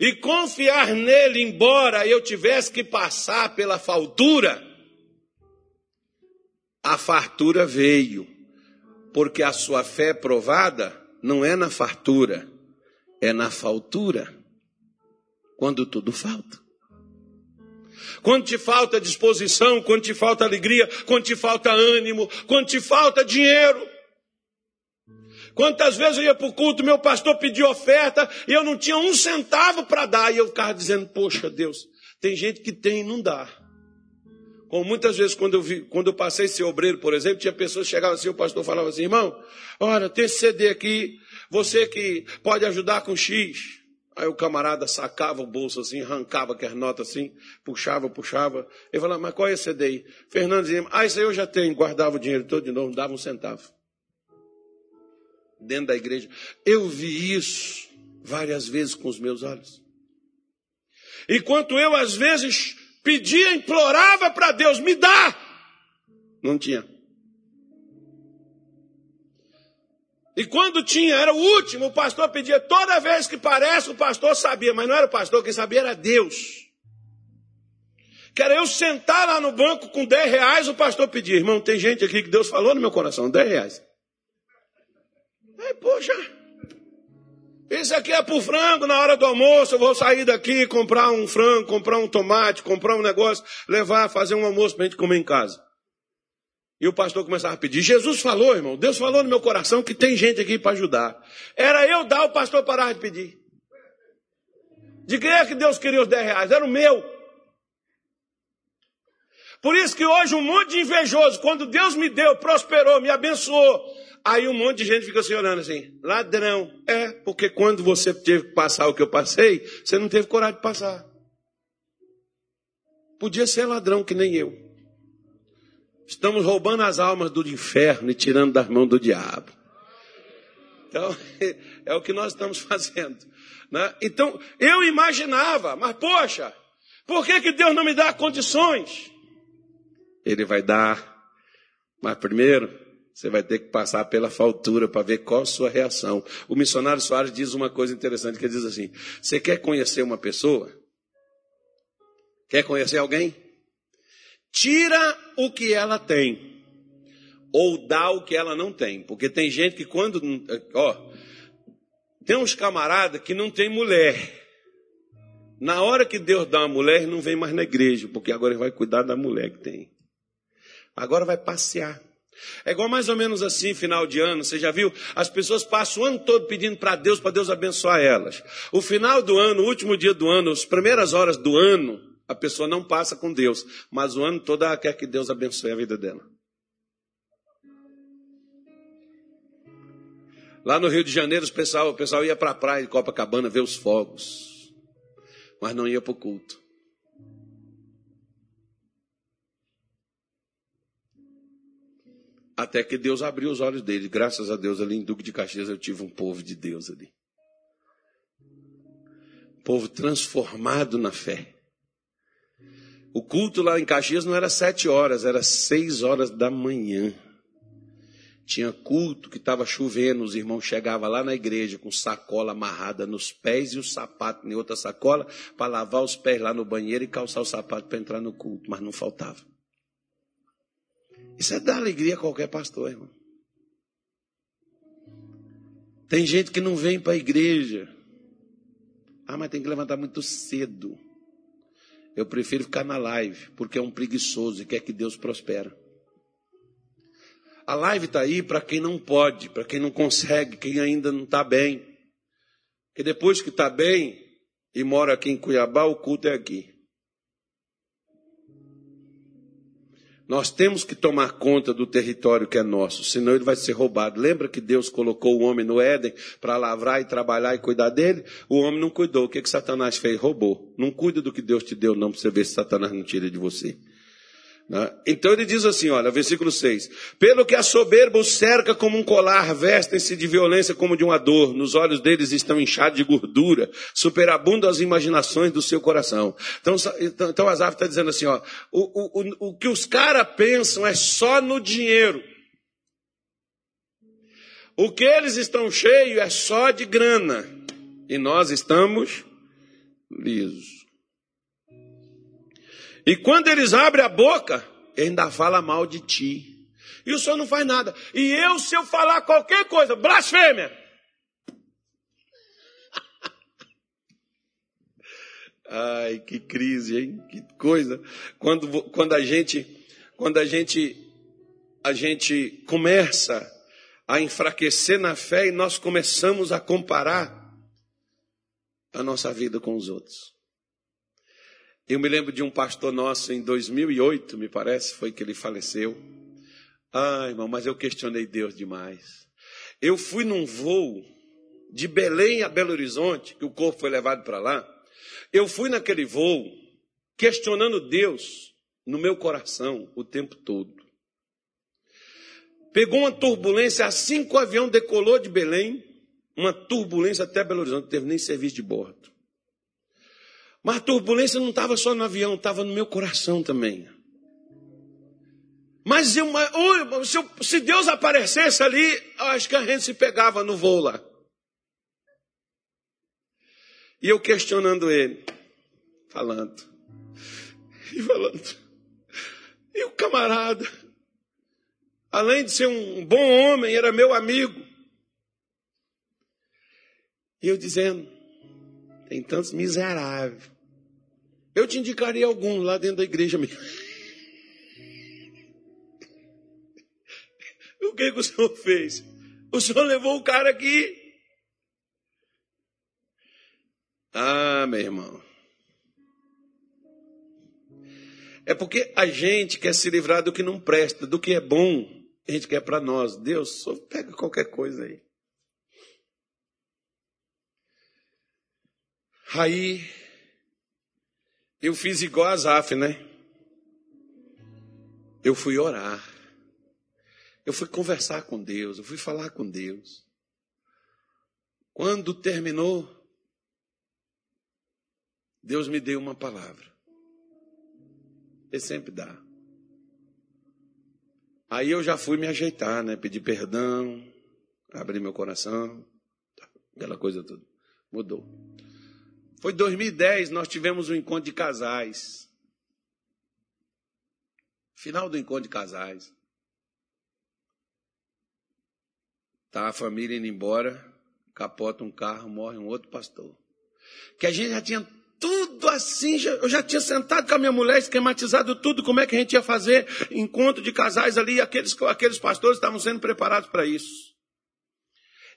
e confiar nele, embora eu tivesse que passar pela faltura, a fartura veio, porque a sua fé provada não é na fartura, é na faltura, quando tudo falta. Quando te falta disposição, quando te falta alegria, quando te falta ânimo, quando te falta dinheiro, Quantas vezes eu ia para o culto, meu pastor pediu oferta e eu não tinha um centavo para dar. E eu ficava dizendo, poxa Deus, tem gente que tem e não dá. Como muitas vezes, quando eu, vi, quando eu passei ser obreiro, por exemplo, tinha pessoas que chegavam assim, o pastor falava assim, irmão, olha, tem esse CD aqui, você que pode ajudar com X. Aí o camarada sacava o bolso assim, arrancava aquelas notas assim, puxava, puxava. Ele falava, mas qual é esse CD aí? Fernando dizia, ah, isso aí eu já tenho. Guardava o dinheiro todo de novo, dava um centavo dentro da igreja. Eu vi isso várias vezes com os meus olhos. Enquanto eu, às vezes, pedia, implorava para Deus, me dá, não tinha. E quando tinha, era o último, o pastor pedia, toda vez que parece, o pastor sabia, mas não era o pastor, quem sabia era Deus. Que era eu sentar lá no banco com 10 reais, o pastor pedia, irmão, tem gente aqui que Deus falou no meu coração, 10 reais. Aí, poxa, isso aqui é pro frango na hora do almoço. Eu vou sair daqui, comprar um frango, comprar um tomate, comprar um negócio, levar, fazer um almoço para a gente comer em casa. E o pastor começava a pedir. Jesus falou, irmão, Deus falou no meu coração que tem gente aqui para ajudar. Era eu dar, o pastor parar de pedir. De quem é que Deus queria os 10 reais? Era o meu. Por isso que hoje um monte de invejoso, quando Deus me deu, prosperou, me abençoou, Aí um monte de gente fica se olhando assim, ladrão. É, porque quando você teve que passar o que eu passei, você não teve coragem de passar. Podia ser ladrão que nem eu. Estamos roubando as almas do inferno e tirando das mãos do diabo. Então, é o que nós estamos fazendo. Né? Então, eu imaginava, mas poxa, por que, que Deus não me dá condições? Ele vai dar, mas primeiro você vai ter que passar pela faltura para ver qual a sua reação. O missionário Soares diz uma coisa interessante, que ele diz assim: Você quer conhecer uma pessoa? Quer conhecer alguém? Tira o que ela tem. Ou dá o que ela não tem. Porque tem gente que quando. Ó, tem uns camaradas que não tem mulher. Na hora que Deus dá uma mulher, não vem mais na igreja, porque agora ele vai cuidar da mulher que tem. Agora vai passear. É igual mais ou menos assim, final de ano, você já viu? As pessoas passam o ano todo pedindo para Deus, para Deus abençoar elas. O final do ano, o último dia do ano, as primeiras horas do ano, a pessoa não passa com Deus, mas o ano todo ela quer que Deus abençoe a vida dela. Lá no Rio de Janeiro, o pessoal, o pessoal ia para a praia de Copacabana ver os fogos, mas não ia para o culto. Até que Deus abriu os olhos dele. Graças a Deus, ali em Duque de Caxias, eu tive um povo de Deus ali. Povo transformado na fé. O culto lá em Caxias não era sete horas, era seis horas da manhã. Tinha culto que estava chovendo, os irmãos chegavam lá na igreja com sacola amarrada nos pés e o sapato em outra sacola para lavar os pés lá no banheiro e calçar o sapato para entrar no culto, mas não faltava. Isso é dar alegria a qualquer pastor, irmão. Tem gente que não vem para a igreja. Ah, mas tem que levantar muito cedo. Eu prefiro ficar na live, porque é um preguiçoso e quer que Deus prospere. A live está aí para quem não pode, para quem não consegue, quem ainda não está bem. Porque depois que está bem e mora aqui em Cuiabá, o culto é aqui. Nós temos que tomar conta do território que é nosso, senão ele vai ser roubado. Lembra que Deus colocou o homem no Éden para lavrar e trabalhar e cuidar dele? O homem não cuidou. O que, que Satanás fez? Roubou. Não cuida do que Deus te deu, não, para você ver se Satanás não tira de você. Né? Então ele diz assim, olha, versículo 6. Pelo que a soberba os cerca como um colar, vestem-se de violência como de uma dor, nos olhos deles estão inchados de gordura, superabundam as imaginações do seu coração. Então, então, então Asaf está dizendo assim, ó, o, o, o que os caras pensam é só no dinheiro. O que eles estão cheios é só de grana. E nós estamos lisos. E quando eles abrem a boca, ainda fala mal de ti. E o senhor não faz nada. E eu, se eu falar qualquer coisa, blasfêmia. Ai, que crise, hein? Que coisa. Quando, quando a gente, quando a gente, a gente começa a enfraquecer na fé e nós começamos a comparar a nossa vida com os outros. Eu me lembro de um pastor nosso em 2008, me parece, foi que ele faleceu. Ai, irmão, mas eu questionei Deus demais. Eu fui num voo de Belém a Belo Horizonte, que o corpo foi levado para lá. Eu fui naquele voo questionando Deus no meu coração o tempo todo. Pegou uma turbulência assim que o avião decolou de Belém, uma turbulência até Belo Horizonte, não teve nem serviço de bordo. Mas a turbulência não estava só no avião, estava no meu coração também. Mas eu, se, eu, se Deus aparecesse ali, acho que a gente se pegava no voo lá. E eu questionando ele, falando, e falando. E o camarada, além de ser um bom homem, era meu amigo. E eu dizendo, tem tantos miseráveis eu te indicaria algum lá dentro da igreja mesmo. O que, que o senhor fez? O senhor levou o cara aqui. Ah, meu irmão. É porque a gente quer se livrar do que não presta, do que é bom, a gente quer para nós. Deus, só pega qualquer coisa aí. Aí eu fiz igual a Zaf, né? Eu fui orar. Eu fui conversar com Deus, eu fui falar com Deus. Quando terminou, Deus me deu uma palavra. Ele sempre dá. Aí eu já fui me ajeitar, né? Pedir perdão, abrir meu coração, aquela coisa toda. Mudou. Foi 2010, nós tivemos um encontro de casais. Final do encontro de casais. Tá a família indo embora, capota um carro, morre um outro pastor. Que a gente já tinha tudo assim, já, eu já tinha sentado com a minha mulher, esquematizado tudo, como é que a gente ia fazer encontro de casais ali, aqueles, aqueles pastores estavam sendo preparados para isso.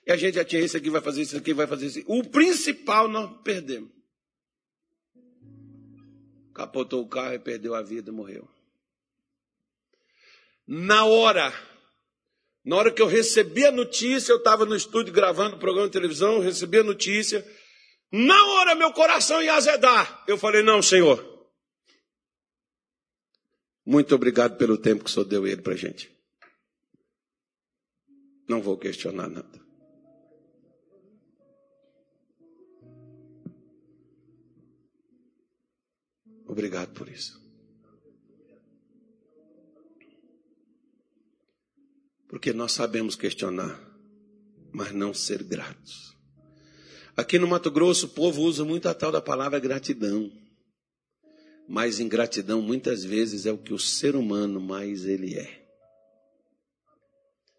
E a gente já tinha isso aqui, vai fazer isso aqui, vai fazer isso. O principal nós perdemos capotou o carro e perdeu a vida e morreu. Na hora, na hora que eu recebi a notícia, eu estava no estúdio gravando o programa de televisão, recebi a notícia. Na hora meu coração ia azedar. Eu falei: Não, Senhor. Muito obrigado pelo tempo que o Senhor deu ele para gente. Não vou questionar nada. Obrigado por isso. Porque nós sabemos questionar, mas não ser gratos. Aqui no Mato Grosso, o povo usa muito a tal da palavra gratidão. Mas ingratidão muitas vezes é o que o ser humano mais ele é.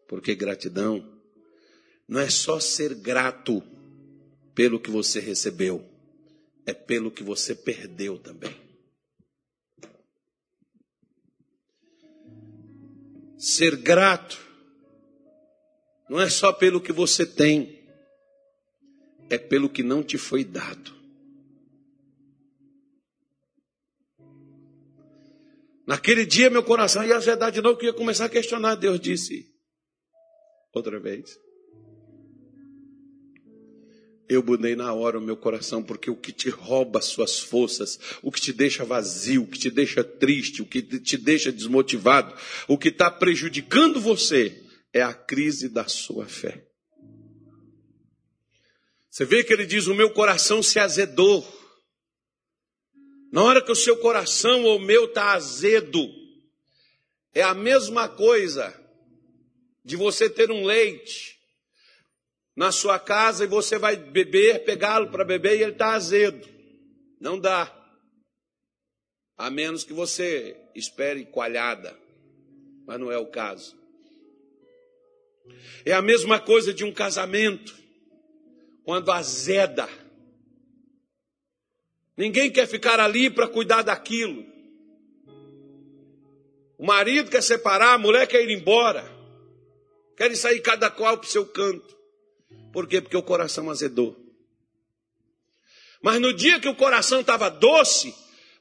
Porque gratidão não é só ser grato pelo que você recebeu, é pelo que você perdeu também. Ser grato não é só pelo que você tem, é pelo que não te foi dado. Naquele dia meu coração ia azedar de novo, que ia começar a questionar. Deus disse, outra vez. Eu mudei na hora o meu coração, porque o que te rouba suas forças, o que te deixa vazio, o que te deixa triste, o que te deixa desmotivado, o que está prejudicando você, é a crise da sua fé. Você vê que ele diz: O meu coração se azedou. Na hora que o seu coração ou o meu está azedo, é a mesma coisa de você ter um leite na sua casa e você vai beber, pegá-lo para beber e ele está azedo. Não dá. A menos que você espere coalhada. Mas não é o caso. É a mesma coisa de um casamento, quando azeda. Ninguém quer ficar ali para cuidar daquilo. O marido quer separar, a mulher quer ir embora. Querem sair cada qual para o seu canto. Por quê? Porque o coração azedou. Mas no dia que o coração estava doce,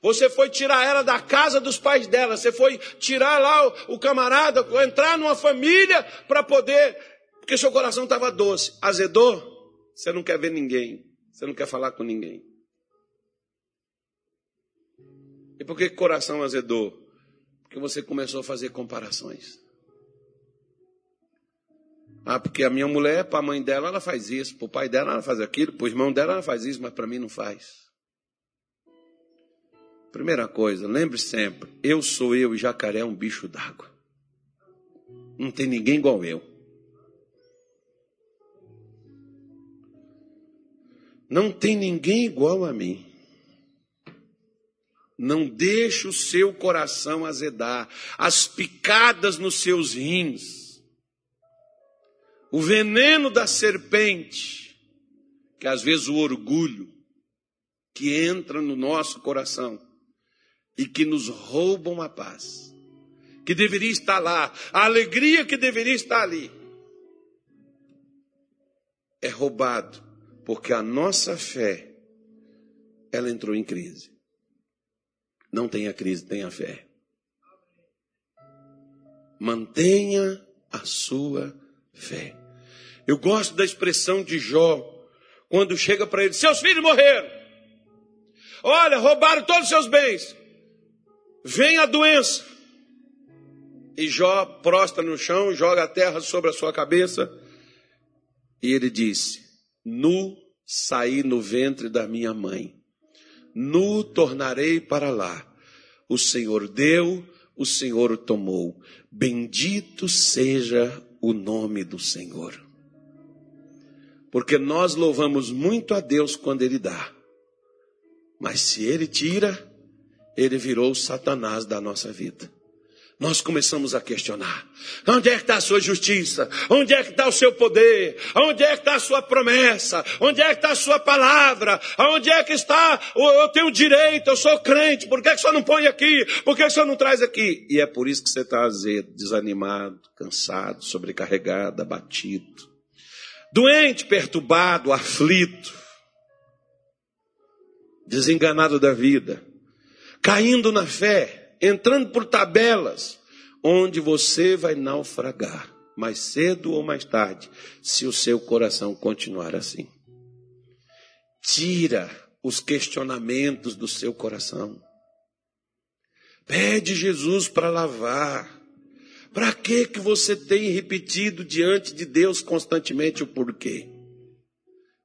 você foi tirar ela da casa dos pais dela. Você foi tirar lá o, o camarada, entrar numa família para poder. Porque seu coração estava doce. Azedou? Você não quer ver ninguém. Você não quer falar com ninguém. E por que coração azedou? Porque você começou a fazer comparações. Ah, porque a minha mulher, para a mãe dela, ela faz isso, para o pai dela, ela faz aquilo, para o irmão dela, ela faz isso, mas para mim não faz. Primeira coisa, lembre sempre: eu sou eu e jacaré é um bicho d'água. Não tem ninguém igual eu. Não tem ninguém igual a mim. Não deixe o seu coração azedar, as picadas nos seus rins, o veneno da serpente, que às vezes o orgulho que entra no nosso coração e que nos roubam a paz, que deveria estar lá, a alegria que deveria estar ali, é roubado, porque a nossa fé, ela entrou em crise. Não tenha crise, tenha fé. Mantenha a sua fé. Eu gosto da expressão de Jó, quando chega para ele: Seus filhos morreram. Olha, roubaram todos os seus bens. Vem a doença. E Jó prostra no chão, joga a terra sobre a sua cabeça. E ele disse: Nu saí no ventre da minha mãe, nu tornarei para lá. O Senhor deu, o Senhor tomou. Bendito seja o nome do Senhor. Porque nós louvamos muito a Deus quando Ele dá. Mas se Ele tira, ele virou o Satanás da nossa vida. Nós começamos a questionar: onde é que está a sua justiça? Onde é que está o seu poder? Onde é que está a sua promessa? Onde é que está a sua palavra? Onde é que está? Eu tenho direito, eu sou crente, por que, que o senhor não põe aqui? Por que, que o senhor não traz aqui? E é por isso que você está azedo, desanimado, cansado, sobrecarregado, abatido, doente, perturbado, aflito, desenganado da vida caindo na fé, entrando por tabelas, onde você vai naufragar, mais cedo ou mais tarde, se o seu coração continuar assim. Tira os questionamentos do seu coração. Pede Jesus para lavar. Para que que você tem repetido diante de Deus constantemente o porquê?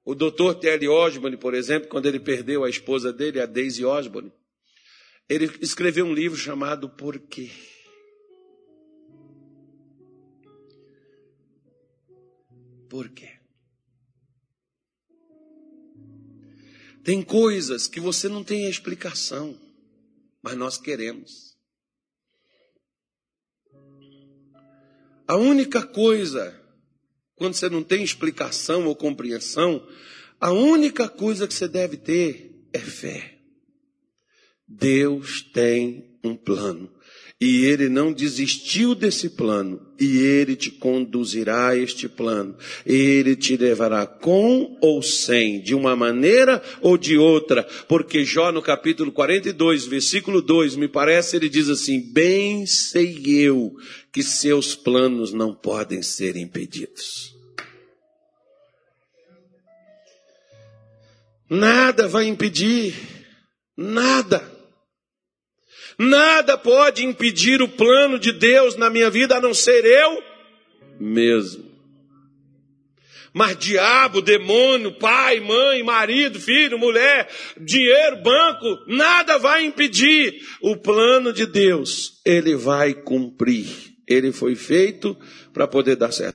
O doutor T.L. Osborne, por exemplo, quando ele perdeu a esposa dele, a Daisy Osborne, ele escreveu um livro chamado Por quê? Por quê? Tem coisas que você não tem explicação, mas nós queremos. A única coisa, quando você não tem explicação ou compreensão, a única coisa que você deve ter é fé. Deus tem um plano. E ele não desistiu desse plano, e ele te conduzirá a este plano. Ele te levará com ou sem, de uma maneira ou de outra, porque Jó no capítulo 42, versículo 2, me parece, ele diz assim: Bem sei eu que seus planos não podem ser impedidos. Nada vai impedir, nada. Nada pode impedir o plano de Deus na minha vida a não ser eu mesmo. Mas diabo, demônio, pai, mãe, marido, filho, mulher, dinheiro, banco, nada vai impedir o plano de Deus. Ele vai cumprir. Ele foi feito para poder dar certo.